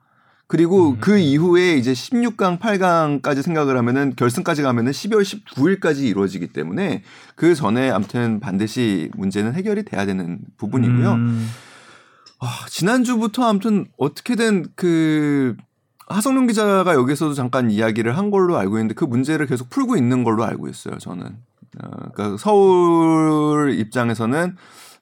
그리고 음. 그 이후에 이제 16강, 8강까지 생각을 하면은 결승까지 가면은 12월 19일까지 이루어지기 때문에 그 전에 아무튼 반드시 문제는 해결이 돼야 되는 부분이고요. 음, 아, 지난주부터 아무튼 어떻게든 그 하성룡 기자가 여기서도 잠깐 이야기를 한 걸로 알고 있는데 그 문제를 계속 풀고 있는 걸로 알고 있어요. 저는. 어, 그러니까 서울 입장에서는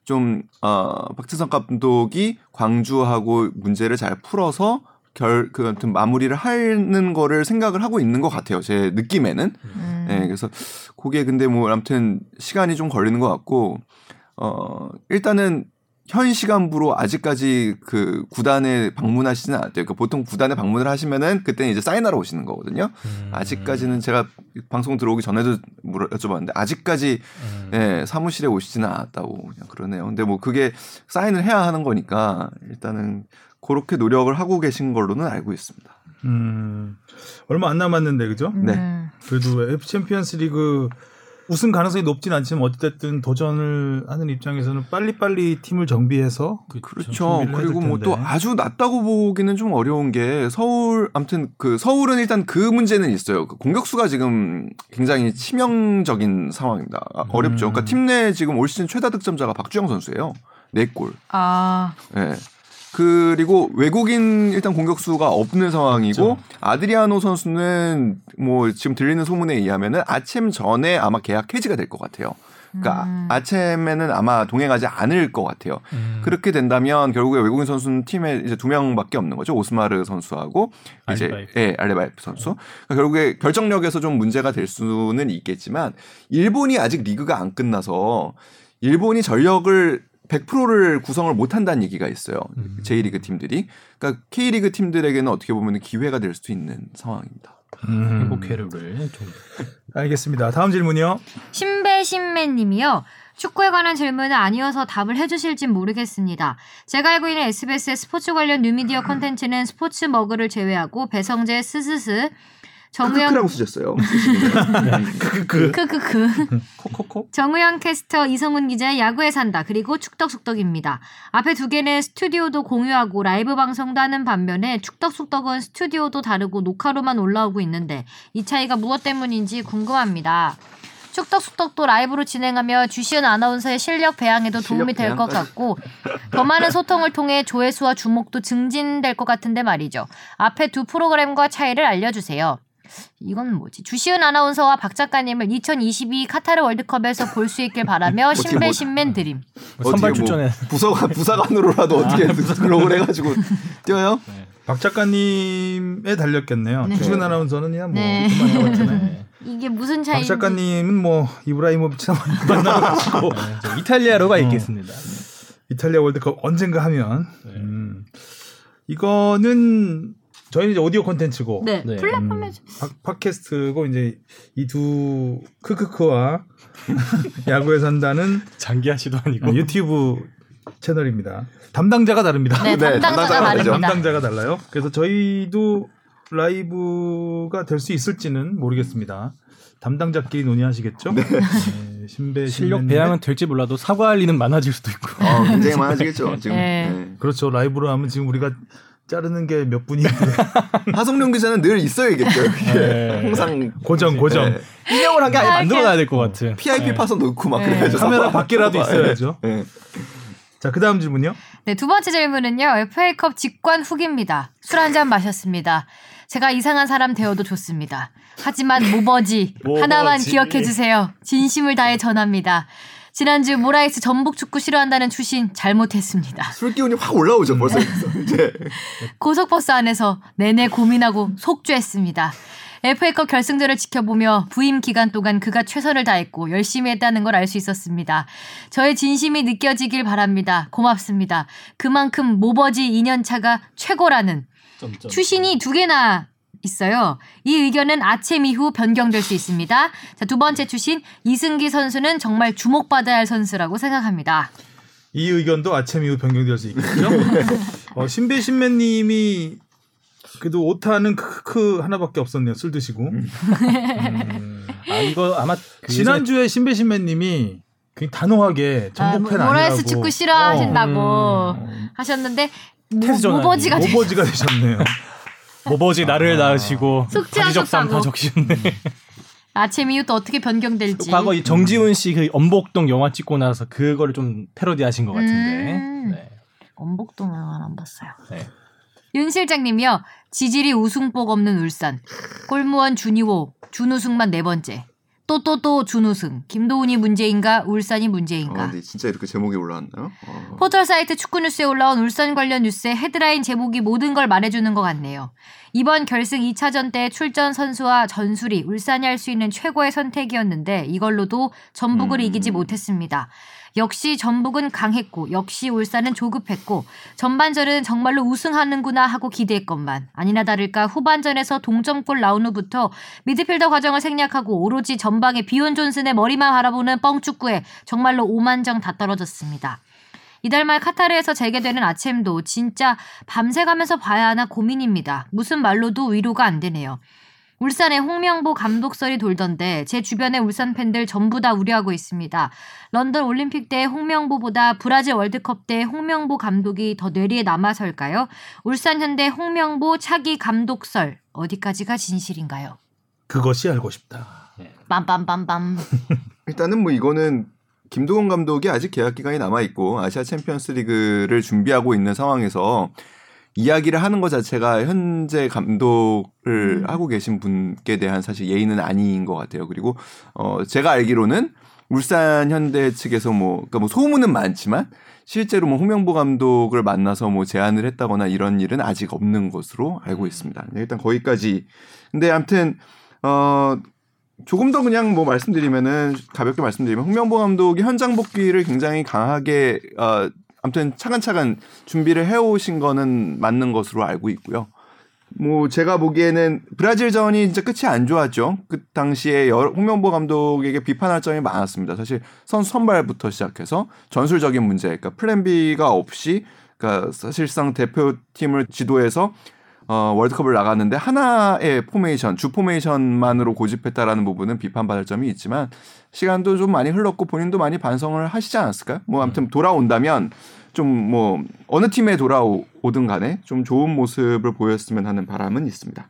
좀 어, 박지성 감독이 광주하고 문제를 잘 풀어서 결, 그, 아무튼 마무리를 하는 거를 생각을 하고 있는 것 같아요. 제 느낌에는. 음. 네, 그래서 그게 근데 뭐 아무튼 시간이 좀 걸리는 것 같고 어 일단은 현 시간부로 아직까지 그 구단에 방문하시지는 않았대요. 그러니까 보통 구단에 방문을 하시면은 그때는 이제 사인하러 오시는 거거든요. 음. 아직까지는 제가 방송 들어오기 전에도 물어 여쭤봤는데 아직까지 음. 예, 사무실에 오시지는 않았다고 그냥 그러네요. 근데 뭐 그게 사인을 해야 하는 거니까 일단은 그렇게 노력을 하고 계신 걸로는 알고 있습니다. 음, 얼마 안 남았는데 그죠? 네. 음. 그래도 F 챔피언스 리그 우승 가능성이 높진 않지만 어쨌든 도전을 하는 입장에서는 빨리빨리 팀을 정비해서 그렇죠. 그리고 될뭐 또. 아주 낮다고 보기는 좀 어려운 게 서울 아무튼 그 서울은 일단 그 문제는 있어요. 그 공격수가 지금 굉장히 치명적인 상황입니다. 아, 어렵죠. 그러니까 팀 내 지금 올 시즌 최다 득점자가 박주영 선수예요. 네 골. 아, 예. 그리고 외국인 일단 공격수가 없는 상황이고 그렇죠. 아드리아노 선수는 뭐 지금 들리는 소문에 의하면은 아침 전에 아마 계약 해지가 될 것 같아요. 그러니까 음. 아침에는 아마 동행하지 않을 것 같아요. 음. 그렇게 된다면 결국에 외국인 선수는 팀에 이제 두 명밖에 없는 거죠. 오스마르 선수하고 이제 알리바이프. 예, 알레바이프 선수. 그러니까 결국에 결정력에서 좀 문제가 될 수는 있겠지만 일본이 아직 리그가 안 끝나서 일본이 전력을 100%를 구성을 못 한다는 얘기가 있어요. 음. J리그 팀들이. 그러니까 K리그 팀들에게는 어떻게 보면 기회가 될수 있는 상황입니다. 음. 행복회를 좀 알겠습니다. 다음 질문이요. 신배신매님이요. 축구에 관한 질문은 아니어서 답을 해주실진 모르겠습니다. 제가 알고 있는 SBS의 스포츠 관련 뉴미디어 콘텐츠는 스포츠 머그를 제외하고 배성재 스스스 정우영 쓰셨어요. 그 크크크 코코코 정우영 캐스터 이성훈 기자의 야구에 산다 그리고 축덕숙덕입니다. 앞에 두 개는 스튜디오도 공유하고 라이브 방송도 하는 반면에 축덕숙덕은 스튜디오도 다르고 녹화로만 올라오고 있는데 이 차이가 무엇 때문인지 궁금합니다. 축덕숙덕도 라이브로 진행하며 주시은 아나운서의 실력 배양에도 도움이 될 것. 같고 더 많은 소통을 통해 조회수와 주목도 증진될 것 같은데 말이죠. 앞에 두 프로그램과 차이를 알려주세요. 이건 뭐지? 주시은 아나운서와 박 작가님을 2022 카타르 월드컵에서 볼 수 있길 바라며 신배 뭐- 신맨 드림. 선발 어떻게 뭐 출전해. 부서가 부사관으로라도 어떻게 등록을 해가지고 뛰어요? 박 작가님에 달렸겠네요. 네. 주시은 아나운서는 그냥 뭐 네. 이게 무슨 박 차이인지. 작가님은 뭐 이브라이모비치 만나가지고 네, 저 이탈리아로가 어. 있겠습니다. 이탈리아 월드컵 언젠가 하면 네. 음. 이거는 저희는 이제 오디오 콘텐츠고 네, 네. 플랫폼에 팟- 팟캐스트고 이제 이 두 크크크와 야구에 산다는 장기하시도 아니고 유튜브 채널입니다. 담당자가 다릅니다. 네, 네, 담당자가. 다릅니다. 담당자가 달라요. 그래서 저희도 라이브가 될 수 있을지는 모르겠습니다. 담당자끼리 논의하시겠죠? 네. 신배 실력 신배님의- 배양은 될지 몰라도 사과할 리는 많아질 수도 있고. 어, 굉장히 많아지겠죠. 지금 네. 네. 그렇죠. 라이브로 하면 지금 우리가 자르는 게 몇 분이 하성룡 기자는 늘 있어야겠죠. 네. 항상 고정 고정 네. 인형을 한 게 아예 아, 만들어놔야 될 것 같은. PIP 파서 넣고 막 네. 그래야죠. 카메라 밖에라도 있어야죠. 네. 자, 그 다음 질문요. 네, 두 번째 질문은요. FA컵 직관 후기입니다. 술 한 잔 마셨습니다. 제가 이상한 사람 되어도 좋습니다. 하지만 모버지 모버지. 하나만 기억해 주세요. 진심을 다해 전합니다. 지난주 모라이스 전북 축구 싫어한다는 추신 잘못했습니다. 술 기운이 확 올라오죠 음. 벌써. 이제. 고속버스 안에서 내내 고민하고 속죄했습니다. FA컵 결승전을 지켜보며 부임 기간 동안 그가 최선을 다했고 열심히 했다는 걸 알 수 있었습니다. 저의 진심이 느껴지길 바랍니다. 고맙습니다. 그만큼 모버지 2년차가 최고라는 추신이 두 개나 있어요. 이 의견은 아침 이후 변경될 수 있습니다. 자, 두 번째 추신 이승기 선수는 정말 주목받아야 할 선수라고 생각합니다. 이 의견도 아침 이후 변경될 수 있겠죠. 어, 신배 신매님이 그래도 오타는 크크 하나밖에 없었네요. 술 드시고. 음. 아 이거 아마 그 지난주에 신배 신매님이 굉장히 단호하게 전북 팬 아, 모라이스 아니라고 축구 싫어하신다고 어, 하셨는데 모. 모버지가 됐 오버지가 되셨네요. 모버지 나를 아. 낳으시고 숙제하셨다고. 가지적삼 다 적으셨네. 아침 이후 또 어떻게 변경될지. 과거 이 정지훈 씨 그 엄복동 영화 찍고 나서 그거를 좀 패러디하신 것 같은데. 음. 네. 엄복동은 안 봤어요. 네. 윤 실장님이요. 지질이 우승복 없는 울산. 골무원 준이호 준우승만 네 번째. 또또또 준우승. 김도훈이 문제인가 울산이 어, 문제인가. 근데 진짜 이렇게 제목이 올라왔나요? 어. 포털 사이트 축구 뉴스에 올라온 울산 관련 뉴스의 헤드라인 제목이 모든 걸 말해주는 것 같네요. 이번 결승 2차전 때 출전 선수와 전술이 울산이 할 수 있는 최고의 선택이었는데 이걸로도 전북을 음. 이기지 못했습니다. 역시 전북은 강했고 역시 울산은 조급했고 전반전은 정말로 우승하는구나 하고 기대했건만 아니나 다를까 후반전에서 동점골 나온 후부터 미드필더 과정을 생략하고 오로지 전방의 비온 존슨의 머리만 바라보는 뻥축구에 정말로 오만정 다 떨어졌습니다. 이달 말 카타르에서 재개되는 아침도 진짜 밤새 가면서 봐야 하나 고민입니다. 무슨 말로도 위로가 안 되네요. 울산에 홍명보 감독설이 돌던데 제 주변의 울산 팬들 전부 다 우려하고 있습니다. 런던 올림픽 때 홍명보보다 브라질 월드컵 때 홍명보 감독이 더 뇌리에 남아서일까요? 울산 현대 홍명보 차기 감독설 어디까지가 진실인가요? 그것이 알고 싶다. 빰빰빰빰. 일단은 뭐 이거는 김도훈 감독이 아직 계약 기간이 남아 있고 아시아 챔피언스 리그를 준비하고 있는 상황에서 이야기를 하는 것 자체가 현재 감독을 하고 계신 분께 대한 사실 예의는 아닌 것 같아요. 그리고 어 제가 알기로는 울산 현대 측에서 뭐 그러니까 뭐 소문은 많지만 실제로 뭐 홍명보 감독을 만나서 뭐 제안을 했다거나 이런 일은 아직 없는 것으로 알고 있습니다. 네, 일단 거기까지. 근데 아무튼 어 조금 더 그냥 뭐 말씀드리면은 가볍게 말씀드리면 홍명보 감독이 현장 복귀를 굉장히 강하게 어 아무튼 차근차근 준비를 해오신 거는 맞는 것으로 알고 있고요. 뭐 제가 보기에는 브라질전이 진짜 끝이 안 좋았죠. 그 당시에 여러, 홍명보 감독에게 비판할 점이 많았습니다. 사실 선수 선발부터 시작해서 전술적인 문제, 그러니까 플랜 B가 없이, 그러니까 사실상 대표팀을 지도해서 어, 월드컵을 나갔는데 하나의 포메이션, 주 포메이션만으로 고집했다라는 부분은 비판받을 점이 있지만 시간도 좀 많이 흘렀고 본인도 많이 반성을 하시지 않았을까요? 뭐 아무튼 돌아온다면 좀 뭐 어느 팀에 돌아오든 간에 좀 좋은 모습을 보였으면 하는 바람은 있습니다.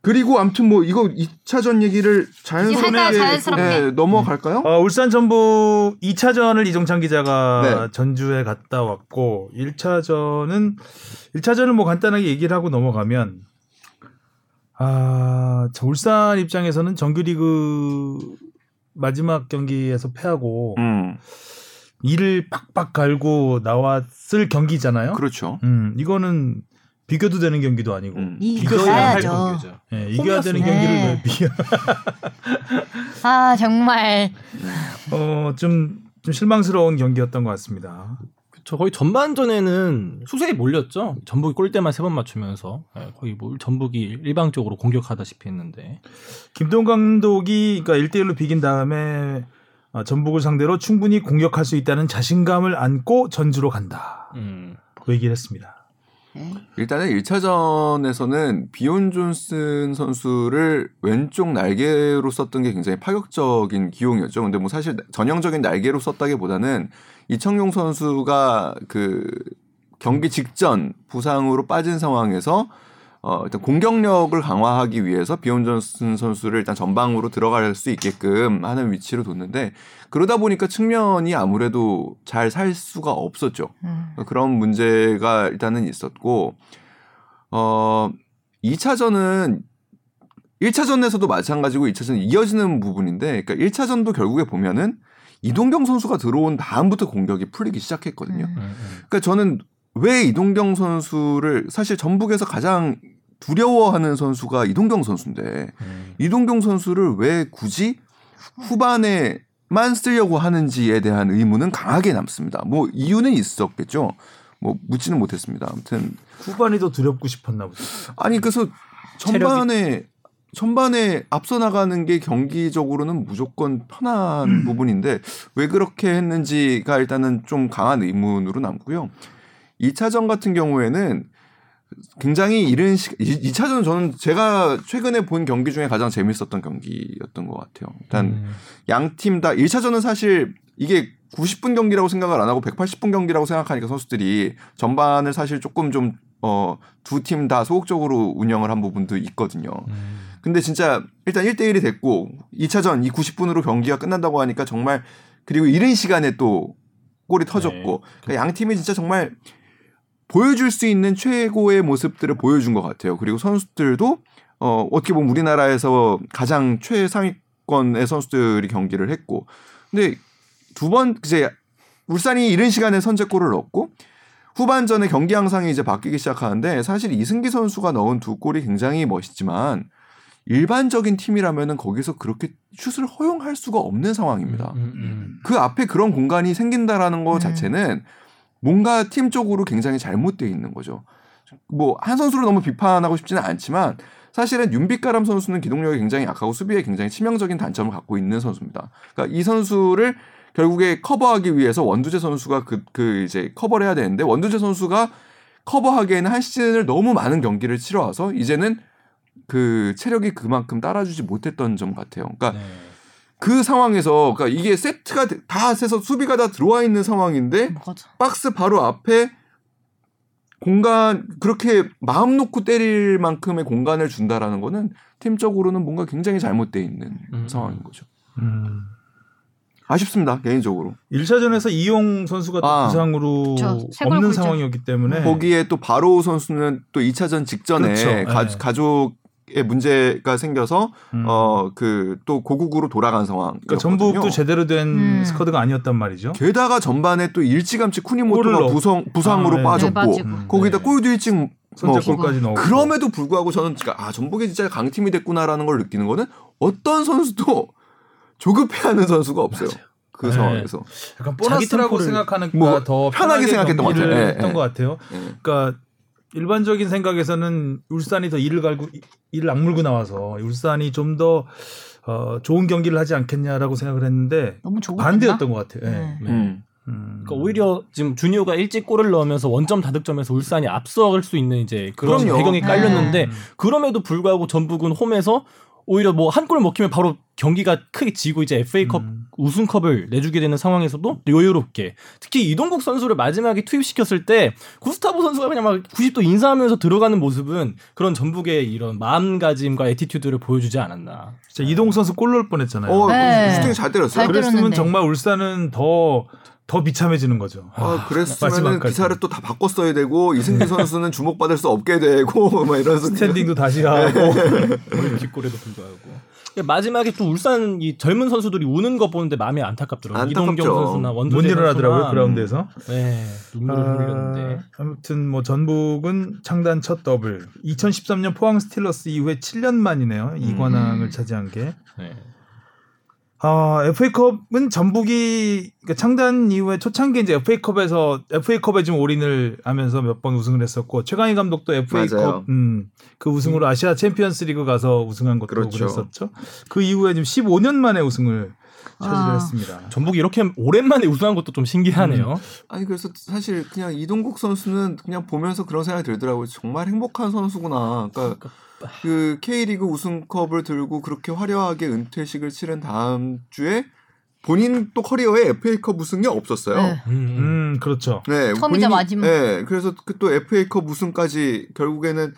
그리고 아무튼 뭐 이거 2차전 얘기를 자연스럽게? 자연스럽게. 네, 넘어갈까요? 어, 울산 전북 2차전을 이종찬 기자가 네. 전주에 갔다 왔고 1차전은 1차전을 뭐 간단하게 얘기를 하고 넘어가면 아, 저 울산 입장에서는 정규리그 마지막 경기에서 패하고 음, 이를 빡빡 갈고 나왔을 경기잖아요. 그렇죠. 음, 이거는 비교도 되는 경기도 아니고 음. 이겨야 할. 경기죠. 예, 이겨야 되는. 경기를 왜 비교 아 정말 어, 좀, 좀 실망스러운 경기였던 것 같습니다. 저 거의 전반전에는 수세에 몰렸죠. 전북이 골대만 세 번 맞추면서 예, 거의 뭐 전북이 일방적으로 공격하다시피 했는데 김동 감독이 그러니까 1대1로 비긴 다음에 어, 전북을 상대로 충분히 공격할 수 있다는 자신감을 안고 전주로 간다. 음, 그 얘기를 했습니다. 일단은 1차전에서는 비온 존슨 선수를 왼쪽 날개로 썼던 게 굉장히 파격적인 기용이었죠. 근데 뭐 사실 전형적인 날개로 썼다기보다는 이청용 선수가 그 경기 직전 부상으로 빠진 상황에서 어 일단 공격력을 강화하기 위해서 비온 존슨 선수를 일단 전방으로 들어갈 수 있게끔 하는 위치로 뒀는데 그러다 보니까 측면이 아무래도 잘 살 수가 없었죠. 음. 그런 문제가 일단은 있었고 어 2차전은 1차전에서도 마찬가지고 2차전 이어지는 부분인데 그러니까 1차전도 결국에 보면은 이동경 선수가 들어온 다음부터 공격이 풀리기 시작했거든요. 음. 음, 음. 그러니까 저는 왜 이동경 선수를 사실 전북에서 가장 두려워하는 선수가 이동경 선수인데 음. 이동경 선수를 왜 굳이 후반에만 쓰려고 하는지에 대한 의문은 강하게 남습니다. 뭐 이유는 있었겠죠. 뭐 묻지는 못했습니다. 아무튼 후반이 더 두렵고 싶었나 보죠. 아니 그래서 전반에 전반에 앞서 나가는 게 경기적으로는 무조건 편한 부분인데 왜 그렇게 했는지가 일단은 좀 강한 의문으로 남고요. 2차전 같은 경우에는 굉장히 이른 시 2차전은 저는 제가 최근에 본 경기 중에 가장 재밌었던 경기였던 것 같아요. 일단 음. 양팀 다 1차전은 사실 이게 90분 경기라고 생각을 안 하고 180분 경기라고 생각하니까 선수들이 전반을 사실 조금 좀 어, 두 팀 다 소극적으로 운영을 한 부분도 있거든요. 음. 근데 진짜 일단 1대1이 됐고 2차전 이 90분으로 경기가 끝난다고 하니까 정말 그리고 이른 시간에 또 골이 터졌고 그러니까 양 팀이 진짜 정말 보여줄 수 있는 최고의 모습들을 보여준 것 같아요. 그리고 선수들도 어, 어떻게 보면 우리나라에서 가장 최상위권의 선수들이 경기를 했고 근데 두 번 이제 울산이 이른 시간에 선제골을 넣었고 후반전에 경기 양상이 이제 바뀌기 시작하는데 사실 이승기 선수가 넣은 두 골이 굉장히 멋있지만 일반적인 팀이라면은 거기서 그렇게 슛을 허용할 수가 없는 상황입니다. 음, 음. 그 앞에 그런 공간이 생긴다라는 것 음. 자체는 뭔가 팀적으로 굉장히 잘못되어 있는 거죠. 뭐 한 선수를 너무 비판하고 싶지는 않지만 사실은 윤빛가람 선수는 기동력이 굉장히 약하고 수비에 굉장히 치명적인 단점을 갖고 있는 선수입니다. 그러니까 이 선수를 결국에 커버하기 위해서 원두재 선수가 그, 그 이제 커버를 해야 되는데 원두재 선수가 커버하기에는 한 시즌을 너무 많은 경기를 치러와서 이제는 그 체력이 그만큼 따라주지 못했던 점 같아요. 그러니까 네. 그 상황에서 그러니까 이게 세트가 다 세서 수비가 다 들어와 있는 상황인데 맞아. 박스 바로 앞에 공간 그렇게 마음 놓고 때릴 만큼의 공간을 준다라는 거는 팀적으로는 뭔가 굉장히 잘못돼 있는 음. 상황인 거죠. 음. 아쉽습니다 개인적으로. 1차전에서 이용 선수가 또 아. 부상으로 그쵸. 없는. 상황이었기 때문에 거기에 또 바로 선수는 또 2차전 직전에 그렇죠. 가, 네. 가족 의 문제가 생겨서 음. 어그 또 고국으로 돌아간 상황. 그러니까 전북도 제대로 된 음. 스쿼드가 아니었단 말이죠. 게다가 전반에 또 일찌감치 쿠니모토가 넣- 부상 부상으로 아, 네. 빠졌고 네. 음. 거기다 네. 골도 일찍 넣고 선제골까지 넣었고 그럼에도 불구하고 저는 아 전북이 진짜 강팀이 됐구나라는 걸 느끼는 거는 어떤 선수도 조급해하는 선수가 없어요. 그 네. 상황에서. 약간 보너스라고 생각하는 뭐 거더 편하게 생각했던 것 같아요. 예, 했던 예. 것 같아요. 예. 그러니까 일반적인 생각에서는 울산이 더 이를 갈고 이를 악물고 나와서 울산이 좀 더 어, 좋은 경기를 하지 않겠냐라고 생각을 했는데 반대였던 것 같아요. 예. 네. 네. 음. 음. 그러니까 오히려 지금 주니오가 일찍 골을 넣으면서 원점 다득점에서 울산이 앞서갈 수 있는 이제 그런 그럼요. 배경이 네. 깔렸는데 그럼에도 불구하고 전북은 홈에서 오히려 뭐 한 골 먹히면 바로 경기가 크게 지고 이제 FA컵 음. 우승컵을 내주게 되는 상황에서도 여유롭게 특히 이동국 선수를 마지막에 투입시켰을 때 구스타보 선수가 그냥 막 90도 인사하면서 들어가는 모습은 그런 전북의 이런 마음가짐과 attitude를 보여주지 않았나. 진짜 이동국 선수 골 넣을 뻔했잖아요. 어, 네. 슈팅 잘 때렸어요. 잘 그랬으면 때렸는데. 정말 울산은 더더 비참해지는 거죠. 아, 그랬으면 마지막까지. 기사를 또 다 바꿨어야 되고 이승기 선수는 주목받을 수 없게 되고 막 이런 스탠딩도 다시 하고 오히려 두 골에도 불구하고. 마지막에 또 울산 이 젊은 선수들이 우는 거 보는데 마음이 안타깝더라고요. 안타깝죠. 이동경 선수나 뭐 원두재 일어나더라고요 선수나. 그라운드에서. 네, 눈물을 흘렸는데. 아, 아무튼 뭐 전북은 창단 첫 더블. 2013년 포항 스틸러스 이후에 7년 만이네요. 음. 이 관왕을 차지한 게. 네. 아, FA컵은 전북이 그러니까 창단 이후에 초창기 이제 FA컵에서 FA컵에 좀 올인을 하면서 몇 번 우승을 했었고 최강희 감독도. FA컵 음, 그 우승으로 아시아 챔피언스리그 가서 우승한 것도 그렇죠. 그랬었죠. 그 이후에 지금 15년 만에 우승을 차지를 아. 했습니다. 전북이 이렇게 오랜만에 우승한 것도 좀 신기하네요. 아니 그래서 사실 그냥 이동국 선수는 그냥 보면서 그런 생각이 들더라고요. 정말 행복한 선수구나. 그러니까 그 K리그 우승컵을 들고 그렇게 화려하게 은퇴식을 치른 다음 주에 본인 또 커리어에 FA컵 우승이 없었어요. 네. 음. 음, 그렇죠. 네, 처음이자 마지막. 네, 그래서 그 또 FA컵 우승까지 결국에는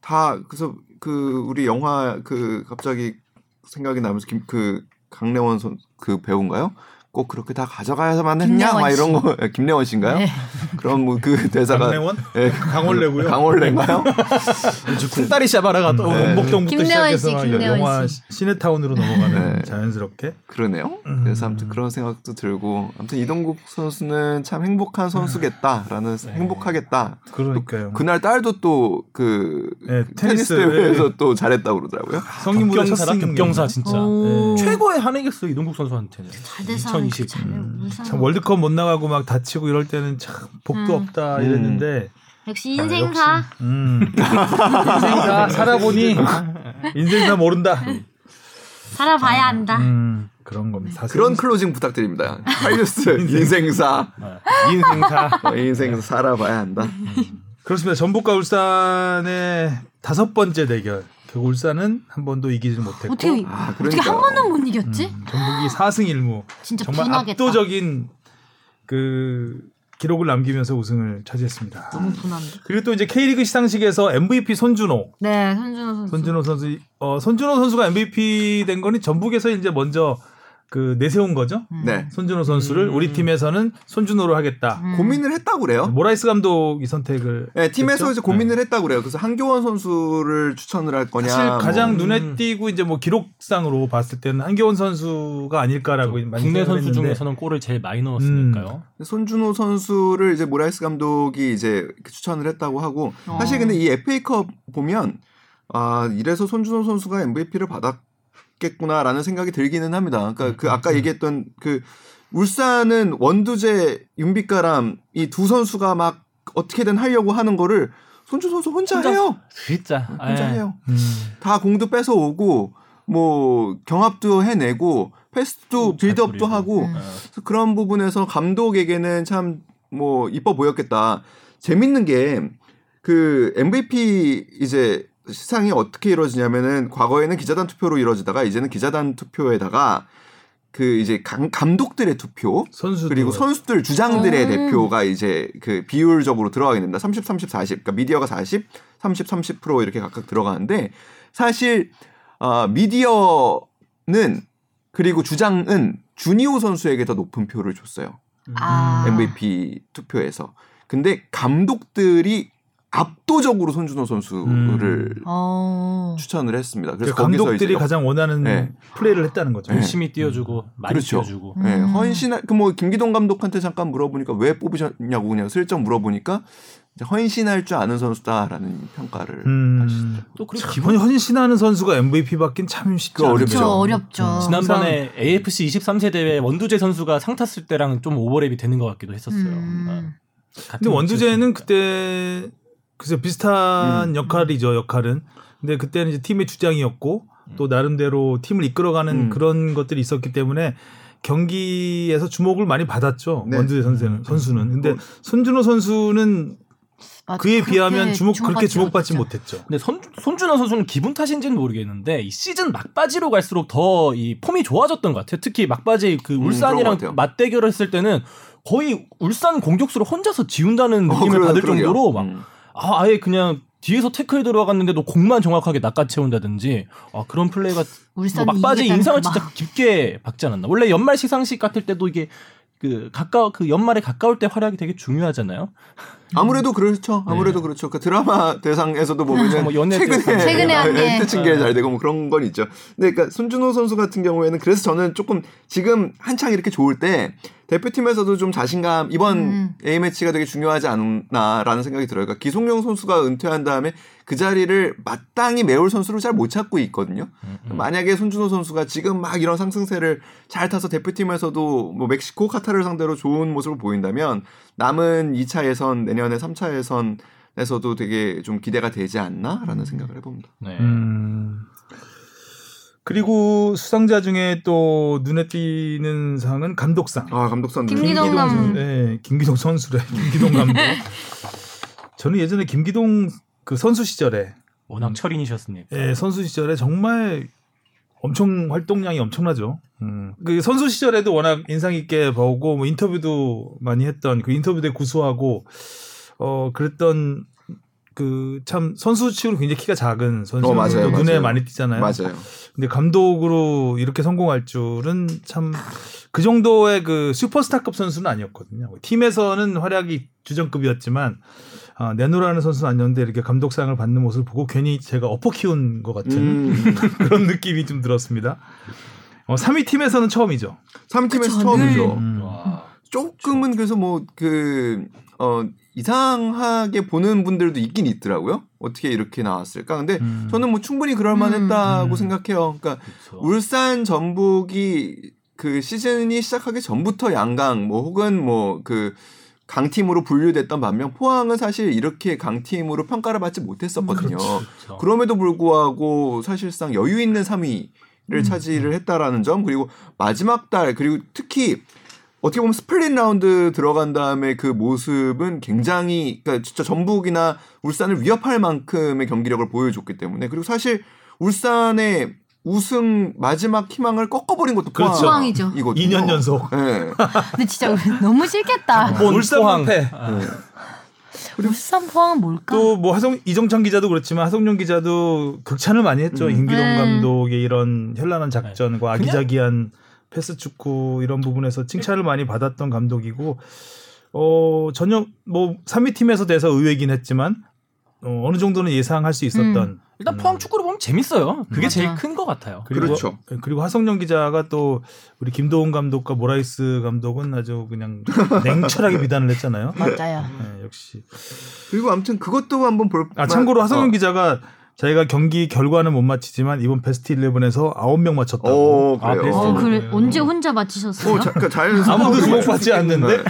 다 그래서 그 우리 영화 그 갑자기 생각이 나면서 김, 그 강래원 선, 그 배우인가요? 꼭 그렇게 다 가져가야만 했냐? 막 이런 씨. 거 김래원 씨인가요? 네. 그럼 뭐 그 대사가 강래원? 예, 강원래고요. 강원래인가요? 쿵따리 샤바라가 또 네. 목동부터 김래원 시작해서 씨, 영화 씨. 시네타운으로 넘어가는 네. 자연스럽게. 그러네요. 음. 그래서 아무튼 그런 생각도 들고 아무튼 이동국 선수는 참 행복한 선수겠다라는 행복하겠다. 그러니까요. 그날 딸도 또그 네, 테니스 테니스 대회에서 또 잘했다고 그러더라고요. 성인보다 겹경사 진짜. 오. 네. 최고의 한해겠어 이동국 선수한테는. 잘 돼서 2020. 잘해. 울산. 참 월드컵 못 나가고 막 다치고 이럴 때는 참 복도 음. 없다 이랬는데 역시 아, 인생사. 음. 인생사 살아보니 인생사 모른다. 살아봐야 한다. 음, 그런 겁니다. 그런 클로징 부탁드립니다. 하이뉴스 인생사 인생사. 어, 인생 살아봐야 한다. 그렇습니다. 전북과 울산의 다섯 번째 대결. 결국 울산은 한 번도 이기지 못했고 어떻게 아, 어떻게 그러니까요. 한 번도 못 이겼지? 음, 전북이 4승 1무 진짜 정말 분하겠다. 압도적인 그 기록을 남기면서 우승을 차지했습니다. 너무 분한데. 그리고 또 이제 K리그 시상식에서 MVP 손준호 네, 손준호 선수. 손준호 선수 어 손준호 선수가 MVP 된 거는 전북에서 이제 먼저 그 내세운 거죠. 음. 네. 손준호 선수를 음. 우리 팀에서는 손준호로 하겠다. 음. 고민을 했다고 그래요. 모라이스 감독이 선택을 네, 팀에서 했죠? 이제 고민을 했다고 그래요. 그래서 한교원 선수를 추천을 할 거냐. 사실 가장 뭐. 눈에 띄고 이제 뭐 기록상으로 봤을 때는 한겨원 선수가 아닐까라고 많이 국내 선수 했는데 중에서는 골을 제일 많이 넣었으니까요. 손준호 선수를 이제 모라이스 감독이 이제 추천을 했다고 하고 어. 사실 근데 이 FA컵 보면 아 이래서 손준호 선수가 MVP를 받았 겠구나라는 생각이 들기는 합니다. 그러니까 그 아까 얘기했던 그 울산은 원두재 윤빛가람 이 두 선수가 막 어떻게든 하려고 하는 거를 손준호 선수 혼자, 혼자 해요. 진짜. 혼자 예. 해요. 음. 다 공도 뺏어 오고 뭐 경합도 해내고 패스도 음, 잘 빌드업도. 하고 음. 그런 부분에서 감독에게는 참 뭐 이뻐 보였겠다. 재밌는 게 그 MVP 이제 시상이 어떻게 이루어지냐면은 과거에는 기자단 투표로 이루어지다가 이제는 기자단 투표에다가 그 이제 감, 감독들의 투표 선수 그리고 선수들 주장들의 음. 대표가 이제 그 비율적으로 들어가게 됩니다. 30, 30, 40. 그러니까 미디어가 40, 30, 30% 이렇게 각각 들어가는데 사실 어, 미디어는 그리고 주장은 주니오 선수에게 더 높은 표를 줬어요. 아. MVP 투표에서. 근데 감독들이 압도적으로 손준호 선수를 음. 어. 추천을 했습니다. 그래서 그러니까 감독들이 이제 가장 원하는 네. 플레이를 했다는 거죠. 열심히 띄워주고 많이 그렇죠. 띄워주고 예, 음. 헌신할 그뭐 김기동 감독한테 잠깐 물어보니까 왜 뽑으셨냐고 그냥 슬쩍 물어보니까 이제 헌신할 줄 아는 선수다라는 평가를 음. 하시더라고요. 또 그리고 기본 기본 헌신하는 선수가 MVP 받긴 참 쉽지 않죠. 어렵죠. 그렇죠. 어렵죠. 지난번에 AFC 23세 대회 원두재 선수가 상 탔을 때랑 좀 오버랩이 되는 것 같기도 했었어요. 음. 근데 원두재는. 그때 글쎄 비슷한 음. 역할이죠 역할은. 근데 그때는 이제 팀의 주장이었고 또 나름대로 팀을 이끌어가는 음. 그런 것들이 있었기 때문에 경기에서 주목을 많이 받았죠 네. 원두재 선수는. 선수는. 근데 어. 손준호 선수는 맞아, 그에 비하면 주목 그렇게 주목받지 못했죠. 근데 손, 손준호 선수는 기분 탓인지는 모르겠는데 이 시즌 막바지로 갈수록 더 이 폼이 좋아졌던 것 같아요. 특히 막바지 그 음, 울산이랑 같아요. 맞대결을 했을 때는 거의 울산 공격수를 혼자서 지운다는 어, 느낌을 그러- 받을 그러게요. 정도로 막 음. 아, 아예 그냥 뒤에서 태클 들어갔는데도 공만 정확하게 낚아채운다든지 아, 그런 플레이가 뭐 막바지 인상을 그 진짜. 깊게 박지 않았나. 원래 연말 시상식 같을 때도 이게 그 가까워 그 연말에 가까울 때 활약이 되게 중요하잖아요. 아무래도 그렇죠. 아무래도 그렇죠. 그 드라마 대상에서도 보면은 뭐 최근에 대상. 최근에 한 게. 히트 칭게 잘 되고 뭐 그런 건 있죠. 근데 그러니까 손준호 선수 같은 경우에는 그래서 저는 조금 지금 한창 이렇게 좋을 때 대표팀에서도 좀 자신감 이번 음. A 매치가 되게 중요하지 않나라는 생각이 들어요. 그러니까 기성용 선수가 은퇴한 다음에 그 자리를 마땅히 메울 선수를 잘 못 찾고 있거든요. 만약에 손준호 선수가 지금 막 이런 상승세를 잘 타서 대표팀에서도 뭐 멕시코, 카타르를 상대로 좋은 모습을 보인다면 남은 2차 예선 내년에 3차 예선에서도 되게 좀 기대가 되지 않나라는 생각을 해봅니다. 네. 음. 그리고 수상자 중에 또 눈에 띄는 상은 감독상. 아 감독선 김기동 김기동 감- 선- 예, 김기동 선수래. 김기동 감독. 저는 예전에 김기동 그 선수 시절에 워낙 철인이셨으니까. 예, 선수 시절에 정말 엄청 활동량이 엄청나죠. 음. 그 선수 시절에도 워낙 인상 있게 보고 뭐 인터뷰도 많이 했던 그 인터뷰 때 구수하고 어 그랬던 그 참 선수 치고는 굉장히 키가 작은 선수 어, 맞아요, 눈에 맞아요. 많이 띄잖아요. 맞아요. 근데 감독으로 이렇게 성공할 줄은 참 그 정도의 그 슈퍼스타급 선수는 아니었거든요. 팀에서는 활약이 주전급이었지만 아, 내노라는 선수는 아니었는데 이렇게 감독상을 받는 모습을 보고 괜히 제가 엎어 키운 것 같은 음. 그런 느낌이 좀 들었습니다. 어, 3위 팀에서는 처음이죠. 3팀에서 그쵸, 처음이죠. 음. 와. 조금은 그래서 뭐 그 어, 이상하게 보는 분들도 있긴 있더라고요. 어떻게 이렇게 나왔을까? 근데 음. 저는 뭐 충분히 그럴 만했다고 음. 생각해요. 그러니까 그쵸. 울산 전북이 그 시즌이 시작하기 전부터 양강 뭐 혹은 뭐그 강팀으로 분류됐던 반면 포항은 사실 이렇게 강팀으로 평가를 받지 못했었거든요. 그렇죠. 그럼에도 불구하고 사실상 여유 있는 3위를 차지를 했다라는 점 그리고 마지막 달 그리고 특히 어떻게 보면 스플릿 라운드 들어간 다음에 그 모습은 굉장히 그러니까 진짜 전북이나 울산을 위협할 만큼의 경기력을 보여줬기 때문에 그리고 사실 울산의 우승 마지막 희망을 꺾어버린 것도 그렇죠. 포항이죠. 이거든요. 2년 연속. 네. 근데 진짜 너무 싫겠다. 본 울산 포항. 패. 울산 포항은 뭘까? 또 뭐 하성 이정찬 기자도 그렇지만 하성룡 기자도 극찬을 많이 했죠. 음. 김기동 네. 감독의 이런 현란한 작전과 그냥- 아기자기한 패스 축구 이런 부분에서 칭찬을 많이 받았던 감독이고 어 전혀 뭐 3위 팀에서 돼서 의외긴 했지만 어, 어느 정도는 예상할 수 있었던 일단 포항 축구를 보면 재밌어요. 그게 맞아. 제일 큰 것 같아요. 그리고, 그렇죠. 그리고 하성룡 기자가 또 우리 김도훈 감독과 모라이스 감독은 아주 그냥 냉철하게 비난을 했잖아요. 맞아요. 네, 역시. 그리고 아무튼 그것도 한번 볼. 아 참고로 하성룡 어. 기자가 자기가 경기 결과는 못 맞히지만 이번 베스트 11에서 9명 맞췄다고. 오, 아, 그래요. 어, 베스트 그래 11. 언제 혼자 맞히셨어요? 어, 자, 그러니까 자연스럽게 아무도 주목받지 않는데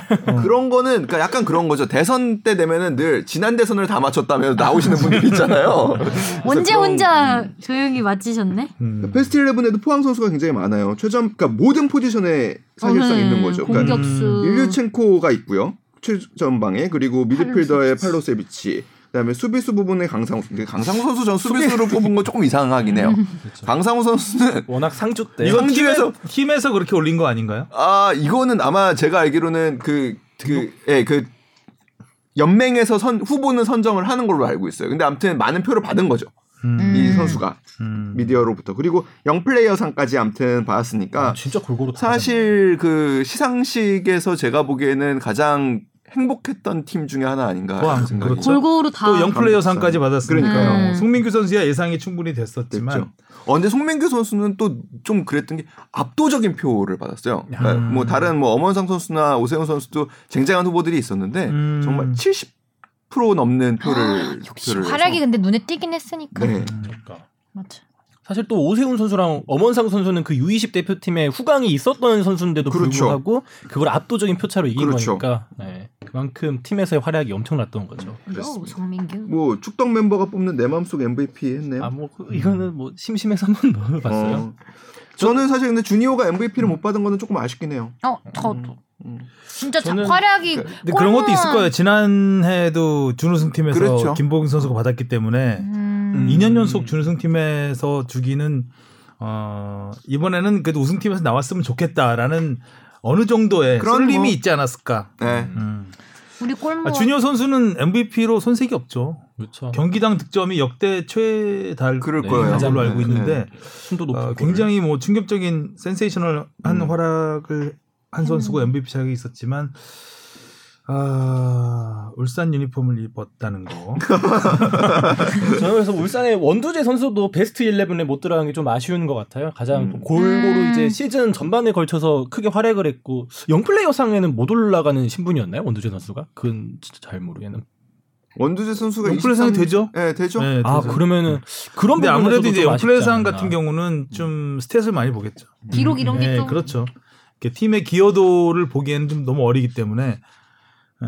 그런 거는 그러니까 약간 그런 거죠. 대선 때 되면은 늘 지난 대선을 다 맞췄다며 나오시는 분들이 있잖아요. 언제 그런- 혼자 조용히 맞히셨네? 음. 베스트 11에도 포항 선수가 굉장히 많아요. 최전 그러니까 모든 포지션에 사실상 어, 네. 있는 거죠. 그러니까 공격수. 일류첸코가 있고요. 최전방에 그리고 미드필더의 팔로세비치. 그다음에 수비수 부분에 강상우 근데 강상우 선수 전 수비수로 뽑은 건 조금 이상하긴 해요. 강상우 선수는 워낙 상주 때 이건 상주에서- 팀에서 팀에서 그렇게 올린 거 아닌가요? 아 이거는 아마 제가 알기로는 그그 예 그 연맹에서 선 후보는 선정을 하는 걸로 알고 있어요. 근데 아무튼 많은 표를 받은 거죠. 음. 이 선수가 음. 미디어로부터 그리고 영 플레이어상까지 아무튼 받았으니까 아, 진짜 골고루 다 사실 그 시상식에서 제가 보기에는 가장 행복했던 팀 중에 하나 아닌가 와, 생각이 그렇죠. 골고루 다. 또 영 플레이어 상까지 받았으니까요. 그러니까요. 어, 송민규 선수야 예상이 충분히 됐었지만 됐죠. 어, 근데 송민규 선수는 또 좀 그랬던 게 압도적인 표를 받았어요. 그러니까 음. 뭐 다른 뭐 엄원상 선수나 오세훈 선수도 쟁쟁한 후보들이 있었는데 음. 정말 70% 넘는 표를 역시 득표를 활약이. 근데 눈에 띄긴 했으니까. 네. 그러니까. 맞죠. 사실 또 오세훈 선수랑 엄원상 선수는 그 U20 대표팀에 후광이 있었던 선수인데도 그렇죠. 불구하고 그걸 압도적인 표차로 이긴 그렇죠. 거니까 네. 그만큼 팀에서의 활약이 엄청났던 거죠. 오, 성민규. 뭐 축덕 멤버가 뽑는 내 마음속 MVP 했네요. 아뭐 이거는 뭐 심심해서 한번 넣어봤어요. 어. 저는 사실 근데 주니어가 MVP를 못 받은 거는 조금 아쉽긴 해요. 어, 저도. 음. 진짜 자- 저는 활약이. 근데 그런 것도 있을 거예요. 지난해도 준우승 팀에서 그렇죠. 김보경 선수가 받았기 때문에 음. 2년 연속 준우승 팀에서 주기는 어 이번에는 그래도 우승팀에서 나왔으면 좋겠다라는 어느 정도의 그런 쏠림이 뭐- 있지 않았을까. 네. 음. 우리 골모. 아, 주니어 선수는 MVP로 손색이 없죠. 그렇죠. 경기당 득점이 역대 최달 그럴 네, 거예요. 가장 걸로 알고 네. 있는데 순도 높은 어, 골. 굉장히 뭐 충격적인 센세이셔널한 음. 활약을 한 선수고 MVP 자격이 있었지만 아 울산 유니폼을 입었다는 거. 저는 그래서 울산의 원두재 선수도 베스트 11에 못 들어간 게 좀 아쉬운 것 같아요. 가장 음. 또 골고루 음. 이제 시즌 전반에 걸쳐서 크게 활약을 했고 영플레이어 상에는 못 올라가는 신분이었나요? 원두재 선수가? 그건 진짜 잘 모르겠는. 원두재 선수가 영플레이상이 23 되죠? 네, 되죠. 네, 아 그래서. 그러면은 그런 근데 아무래도 이제 영플레이상 않나. 같은 경우는 좀 스탯을 많이 보겠죠. 기록 이런 게 네, 좀. 그렇죠. 팀의 기여도를 보기에는 좀 너무 어리기 때문에 예,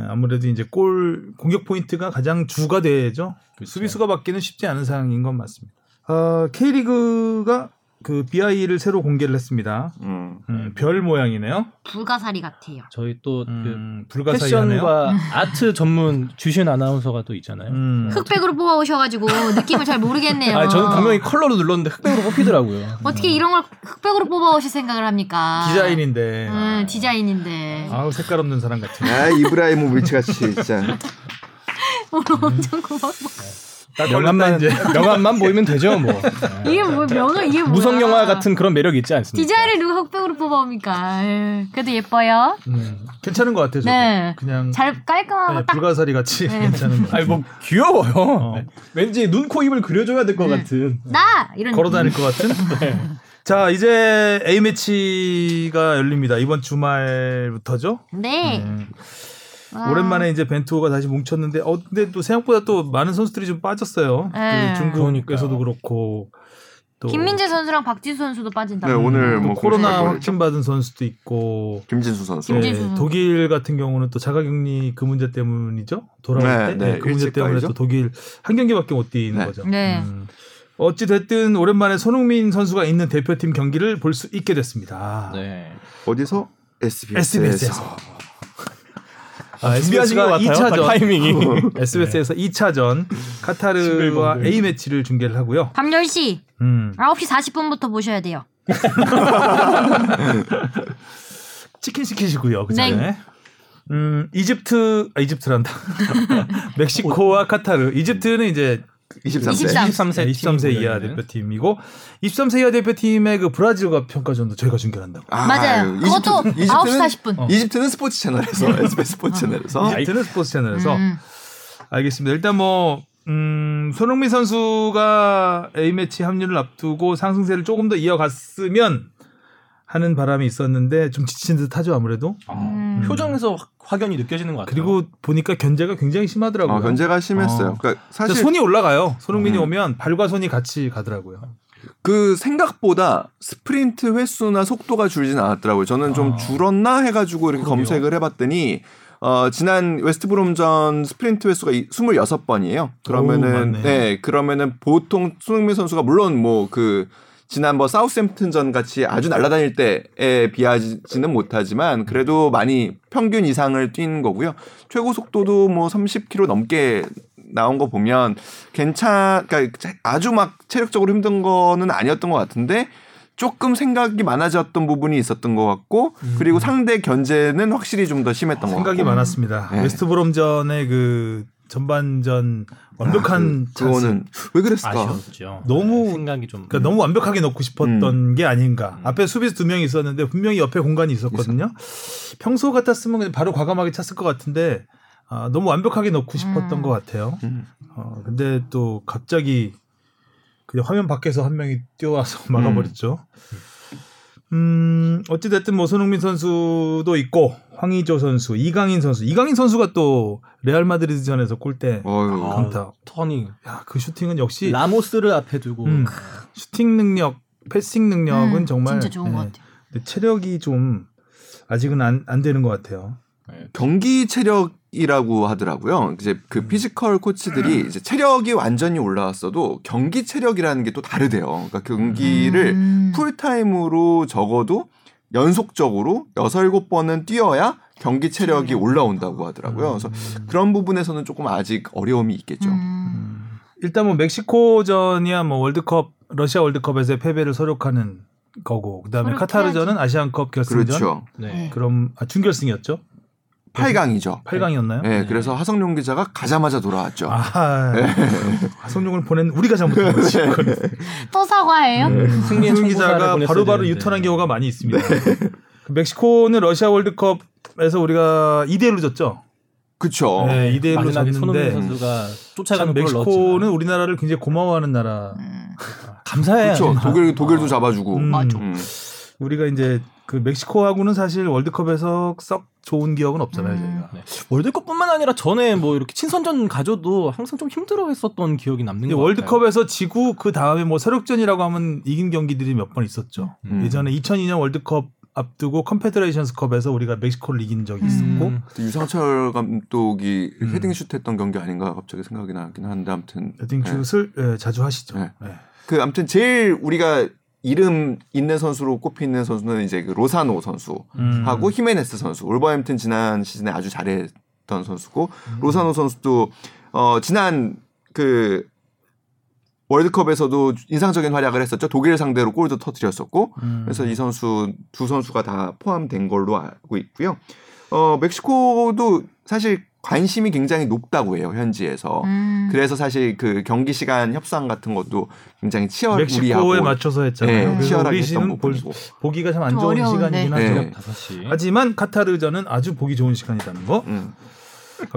아무래도 이제 골 공격 포인트가 가장 주가 되죠. 그렇죠. 수비수가 받기는 쉽지 않은 상황인 건 맞습니다. 어, K리그가 그 BI를 새로 공개를 했습니다. 음. 음, 별 모양이네요. 불가사리 같아요. 저희 또그 음. 패션과 아트 전문 주신 아나운서가 또 있잖아요. 음. 흑백으로 뽑아 오셔가지고 느낌을 잘 모르겠네요. 아 저는 분명히 컬러로 눌렀는데 흑백으로 뽑히더라고요. 어떻게 이런 걸 흑백으로 뽑아 오실 생각을 합니까? 디자인인데. 음, 디자인인데. 아우 색깔 없는 사람 같은. 아 이브라히모비치 같이 진짜. 오늘 엄청 고마워. 딱 명함만 이제. 명함만 보이면 되죠 뭐. 이게 뭐 명언 이게 뭐야? 무성 영화 같은 그런 매력 이 있지 않습니까? 디자인을 누가 흑백으로 뽑아옵니까? 에이, 그래도 예뻐요. 음, 괜찮은 것 같아요. 저도. 네. 그냥 잘 깔끔하고 네, 딱. 불가사리 같이 네. 괜찮은. 아니 뭐 귀여워요. 어. 왠지 눈, 코, 입을 그려줘야 될것 네. 같은. 나 이런. 걸어 다닐 것 같은. 자 이제 A 매치가 열립니다. 이번 주말부터죠. 네. 음, 아. 오랜만에 이제 벤투호가 다시 뭉쳤는데 어 근데 또 생각보다 또 많은 선수들이 좀 빠졌어요. 네. 그 중국에서도 그러니까요. 그렇고 또 김민재 선수랑 박지수 선수도 빠진다. 네, 오늘 또뭐 코로나 확진 받은 선수도 있고 김진수 선수. 김- 김진수 네, 선수. 독일 같은 경우는 또 자가격리 그 문제 때문이죠. 돌아올 네, 때. 네, 네, 그 문제 때문에. 또 독일 한 경기밖에 못 뛰는 네. 거죠. 네. 음. 어찌 됐든 오랜만에 손흥민 선수가 있는 대표팀 경기를 볼 수 있게 됐습니다. 네. 어디서? SBS에서. SBS에서. 아, 준비하신 것 같아요. 2차전 타이밍이. SBS에서 2차전 카타르와. A 매치를 중계를 하고요. 밤 10시, 음. 9시 40분부터 보셔야 돼요. 치킨 시키시고요. 그 네. 전에. 음, 이집트, 아, 이집트란다. 멕시코와 카타르. 이집트는 이제 23세. 23. 23세, 23세 이하 대표팀이고 23세 이하 대표팀의 그 브라질과 평가전도 저희가 중계한다고. 아, 맞아요. 이집트- 그것도 이집트는- 9시 40분. 이집트는 스포츠 채널에서 SBS 스포츠 채널에서 이집트는 스포츠 채널에서 음. 알겠습니다. 일단 뭐 음, 손흥민 선수가 A 매치 합류를 앞두고 상승세를 조금 더 이어갔으면 하는 바람이 있었는데 좀 지친 듯하죠 아무래도. 음. 표정에서 확- 확연히 느껴지는 것 같아요. 그리고 보니까 견제가 굉장히 심하더라고요. 어, 견제가 심했어요. 어. 그러니까 사실 손이 올라가요. 손흥민이 음. 오면 발과 손이 같이 가더라고요. 그 생각보다 스프린트 횟수나 속도가 줄진 않았더라고요. 저는 좀 아. 줄었나 해가지고 이렇게 그러게요. 검색을 해봤더니 어, 지난 웨스트브롬전 스프린트 횟수가 26번이에요. 그러면은 맞네. 네, 그러면은 보통 손흥민 선수가 물론 뭐그 지난 뭐 사우샘프턴전 같이 아주 날아다닐 때에 비하지는 못하지만 그래도 많이 평균 이상을 뛴 거고요. 최고 속도도 뭐 30km 넘게 나온 거 보면 괜찮, 그러니까 아주 막 체력적으로 힘든 거는 아니었던 것 같은데 조금 생각이 많아졌던 부분이 있었던 것 같고 그리고 상대 견제는 확실히 좀 더 심했던 것 생각이 같고. 많았습니다. 네. 웨스트 브롬전의 그 전반전 완벽한 그, 그거는 왜 그랬을까? 아쉬웠죠. 너무- 생각이 좀 그러니까 너무 완벽하게 넣고 싶었던 음. 게 아닌가. 앞에 수비수 두 명이 있었는데 분명히 옆에 공간이 있었거든요. 평소 같았으면 그냥 바로 과감하게 찼을 것 같은데 아, 너무 완벽하게 넣고 싶었던 음. 것 같아요. 음. 어, 근데 또 갑자기 그냥 화면 밖에서 한 명이 뛰어와서 막아버렸죠. 음, 어찌됐든 뭐 손흥민 선수도 있고 황의조 선수, 이강인 선수. 이강인 선수가 또 레알 마드리드전에서 골대 어휴. 아, 강타. 턴이 야, 그 슈팅은 역시 라모스를 앞에 두고 음, 슈팅 능력, 패싱 능력은 음, 정말 진짜 좋은 예. 것 같아요. 근데 체력이 좀 아직은 안, 안 되는 것 같아요. 경기 체력이라고 하더라고요. 이제 그 피지컬 코치들이 이제 체력이 완전히 올라왔어도 경기 체력이라는 게 또 다르대요. 그러니까 경기를 음. 풀타임으로 적어도 연속적으로 여섯 일곱 번은 뛰어야 경기 체력이 올라온다고 하더라고요. 그래서 그런 부분에서는 조금 아직 어려움이 있겠죠. 음. 일단 뭐 멕시코전이야 뭐 월드컵 러시아 월드컵에서의 패배를 서력하는 거고 그다음에. 카타르전은 아시안컵 결승전 그렇죠. 네. 그럼 아, 준결승이었죠? 8강이죠. 8강이었나요? 네, 그래서 하성룡 기자가 가자마자 돌아왔죠. 아, 네. 손용을 보낸 우리가 잘못한 거지. 또 사과해요? 승리의 손 청구사를 기자가 바로 바로. 유턴한 경우가 많이 있습니다. 그 멕시코는 러시아 월드컵에서 우리가 2대 1로 졌죠. 그렇죠. 네, 2대 1로 마지막에 손흥민 졌는데 선수가 참 쫓아가는 멕시코는 우리나라를 굉장히 고마워하는 나라. 음. 감사해요. 그렇죠. 독일 독일도 잡아주고. 음, 맞아. 음. 우리가 이제 그 멕시코하고는 사실 월드컵에서 썩 좋은 기억은 없잖아요, 음. 저희가. 네. 월드컵뿐만 아니라 전에 뭐 이렇게 친선전 가져도 항상 좀 힘들어했었던 기억이 남는 것 같아요. 월드컵에서 지구 그 다음에 뭐 서력전이라고 하면 이긴 경기들이 몇 번 있었죠. 음. 예전에 2002년 월드컵 앞두고 컨페더레이션스컵에서 우리가 멕시코를 이긴 적이 있었고 음. 유상철 감독이 음. 헤딩슛 했던 경기 아닌가 갑자기 생각이 나긴 하는데 아무튼 헤딩 네. 슛을 예, 자주 하시죠. 네. 예. 그 아무튼 제일 우리가 이름 있는 선수로 꼽히는 선수는 이제 그 로사노 선수하고 음. 히메네스 선수. 올버햄튼 지난 시즌에 아주 잘했던 선수고 음. 로사노 선수도 어 지난 그 월드컵에서도 인상적인 활약을 했었죠. 독일 상대로 골도 터뜨렸었고 음. 그래서 이 선수 두 선수가 다 포함된 걸로 알고 있고요. 어 멕시코도 사실 관심이 굉장히 높다고 해요 현지에서. 음. 그래서 사실 그 경기 시간 협상 같은 것도 굉장히 멕시코에 치열하고 맞춰서 했잖아요. 네, 치열하게 했던 부분이고. 보기가 참안좀 좋은 어려운데. 시간이긴 하죠. 네. 5시. 하지만 카타르전은 아주 보기 좋은 시간이라는 거. 음.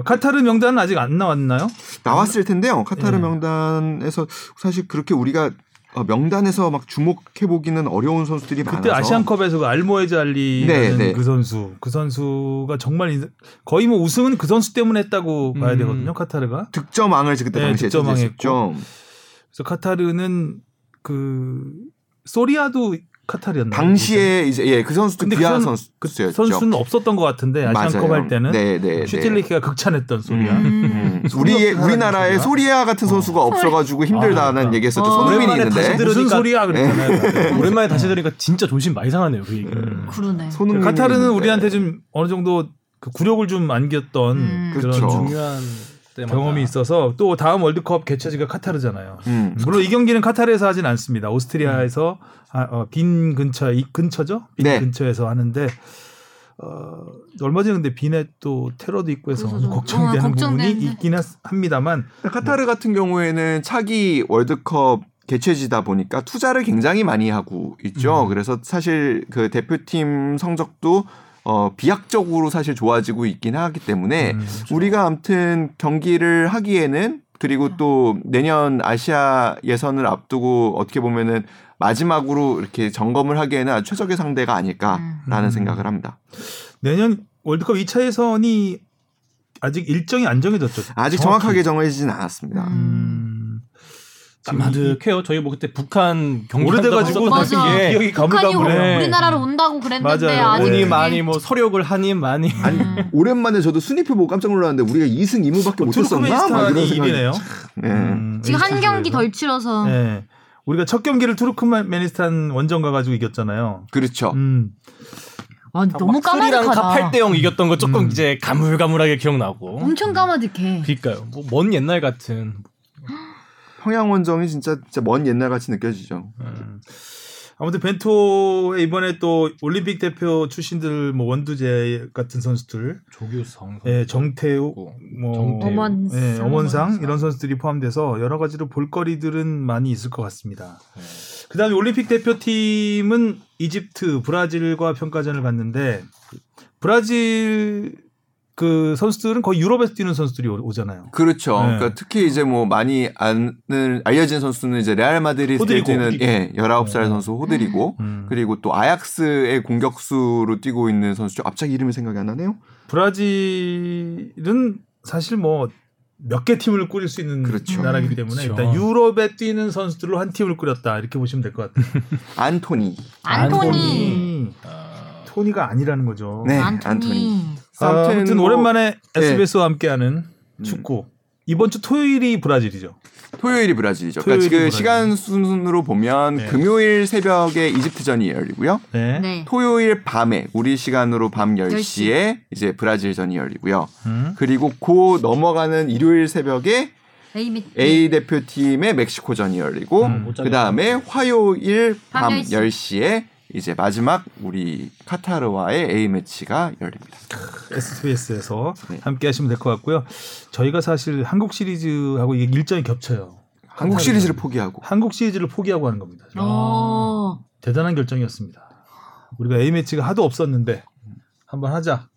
카타르 명단은 아직 안 나왔나요? 나왔을 텐데요. 카타르 예. 명단에서 사실 그렇게 우리가 어, 명단에서 막 주목해 보기는 어려운 선수들이 그때 많아서 아시안컵에서 그 알모에즈 알리라는 네, 네. 그 선수, 그 선수가 정말 인- 거의 뭐 우승은 그 선수 때문에 했다고 봐야 음. 되거든요. 카타르가. 득점왕을 그때 네, 당시에 득점왕했고. 차지했었죠. 그래서 카타르는 그 소리아도 카타르였나요? 당시에 이제 예 그 선수도 비하 그 선- 선수였죠. 선수는 없었던 것 같은데 아시안컵. 할 때는 네, 네, 네. 슈틸리키가 극찬했던 소리아. 음. 음. 소리아 우리나라에 소리아? 같은 선수가 없어가지고 힘들다는 그러니까. 얘기했었죠. 어. 손흥민이 오랜만에 다시 있는데 무슨 들으니까- 소리야 그랬잖아요. 오랜만에 다시 들으니까 진짜 조심 많이 상하네요. 그 얘기. 음. 그러네. 손흥민이 카타르는 있는데. 우리한테 좀 어느 정도 그 굴욕을 좀 안겼던 음. 그런 그렇죠. 중요한 때마다 경험이 있어서 또 다음 월드컵 개최지가 카타르잖아요. 음. 물론 이 경기는 카타르에서 하진 않습니다. 오스트리아에서 아, 어, 빈 근처 이 근처죠? 빈 네. 근처에서 하는데 어, 얼마 전에 근데 빈에 또 테러도 있고 해서 그래서 좀- 걱정이 어, 되는. 부분이 있긴 하- 합니다만 카타르 같은 경우에는 차기 월드컵 개최지다 보니까 투자를 굉장히 많이 하고 있죠. 음. 그래서 사실 그 대표팀 성적도 어 비약적으로 사실 좋아지고 있긴 하기 때문에 음, 우리가 아무튼 경기를 하기에는 그리고 또 내년 아시아 예선을 앞두고 어떻게 보면은 마지막으로 이렇게 점검을 하기에는 아주 최적의 상대가 아닐까라는 음. 생각을 합니다. 내년 월드컵 2차 예선이 아직 일정이 안 정해졌죠. 아직 정확히. 정확하게 정해지지는 않았습니다. 음, 까마득해요. 저희 뭐 그때 북한 경기 오래돼가지고 맞아. 게 기억이 북한이 가물가물해. 우리나라로 온다고 그랬는데 맞아요. 아직 많이 뭐 서력을 하니 많이 아니 음. 오랜만에 저도 순위표 보고 깜짝 놀랐는데 우리가 2승 2무밖에 어, 못했었나? 막 이런 생각이 1위네요. 네. 음, 지금 한. 경기 덜 치러서 네. 우리가 첫 경기를 투르크메니스탄 원정 가가지고 이겼잖아요. 그렇죠. 음. 아, 너무 까마득하다. 8대 0 이겼던 거 조금 음. 이제 가물가물하게 기억나고. 엄청 까마득해. 그니까요. 뭐 먼 옛날 같은. 평양 원정이 진짜 진짜 먼 옛날 같이 느껴지죠. 음. 아무튼 벤토에 이번에 또 올림픽 대표 출신들 뭐 원두재 같은 선수들, 조규성. 예, 정태우, 뭐 정태우. 어먼- 예, 어먼상. 이런 선수들이 포함돼서 여러 가지로 볼거리들은 많이 있을 것 같습니다. 그다음에 올림픽 대표팀은 이집트, 브라질과 평가전을 갔는데 브라질 그 선수들은 거의 유럽에서 뛰는 선수들이 오- 오잖아요. 그렇죠. 네. 그러니까 특히 이제 뭐 많이 아는 알려진 선수는 이제 레알 마드리드에. 뛰는 예, 19살 음. 선수 호드리고 음. 그리고 또 아약스의 공격수로 뛰고 있는 선수죠. 갑자기 이름이 생각이 안 나네요. 브라질은 사실 뭐 몇 개 팀을 꾸릴 수 있는 그렇죠. 나라이기 때문에 그렇죠. 일단 유럽에 뛰는 선수들로 한 팀을 꾸렸다 이렇게 보시면 될 것 같아요. 안토니. 안토니. 토니가 아니라는 거죠. 네, 안토니. 안토니. 아, 아무튼 뭐 오랜만에 예. SBS와 함께하는 음. 축구. 이번 주 토요일이 브라질이죠. 토요일이 브라질이죠. 토요일이 그러니까 그 브라질. 시간 순으로 보면 네. 금요일 새벽에 이집트전이 열리고요. 네. 네. 토요일 밤에 우리 시간으로 밤 10시에 10시. 이제 브라질전이 열리고요. 음. 그리고 그 넘어가는 일요일 새벽에 A, A 대표팀의 멕시코전이 열리고 음, 그 다음에 화요일 밤밤 10시. 10시에 이제 마지막 우리 카타르와의 A 매치가 열립니다. SBS에서 네. 함께 하시면 될 것 같고요. 저희가 사실 한국 시리즈하고 이게 일정이 겹쳐요. 한국 시리즈를 포기하고 한국 시리즈를 포기하고 하는 겁니다. 오. 대단한 결정이었습니다. 우리가 A 매치가 하도 없었는데 한번 하자.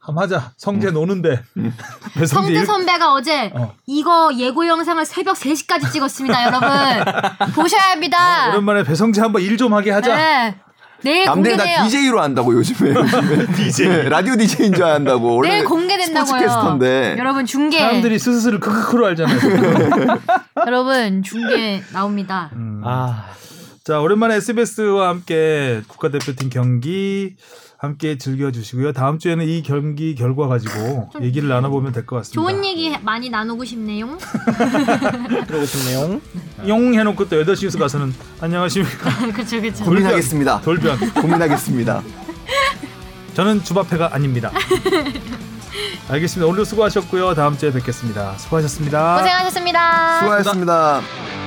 한번 하자. 성재 노는데 배성재 성재 일- 선배가 어제 어. 이거 예고 영상을 새벽 3시까지 찍었습니다, 여러분. 보셔야 합니다. 어, 오랜만에 배성재 한번 일 좀 하게 하자. 네. 내일 남들 다 공개돼요. DJ로 한다고 요즘에 DJ 라디오 DJ인 줄 안다고 원래 내일 공개된다고요. 스포츠캐스터인데 여러분 중계. 사람들이 스스를 크크크로 알잖아요. 여러분 중계 나옵니다. 음. 아. 자 오랜만에 SBS와 함께 국가대표팀 경기 함께 즐겨주시고요. 다음 주에는 이 경기 결과 가지고 얘기를 나눠보면 될 것 같습니다. 좋은 얘기 많이 나누고 싶네요. 그러고 싶네요. 용 해놓고 또 8시 뉴스 가서는 안녕하십니까. 그쵸 그쵸. 고민하겠습니다. 돌변. 고민하겠습니다. 저는 주바페가 아닙니다. 알겠습니다. 오늘도 수고하셨고요. 다음 주에 뵙겠습니다. 수고하셨습니다. 고생하셨습니다. 수고하셨습니다.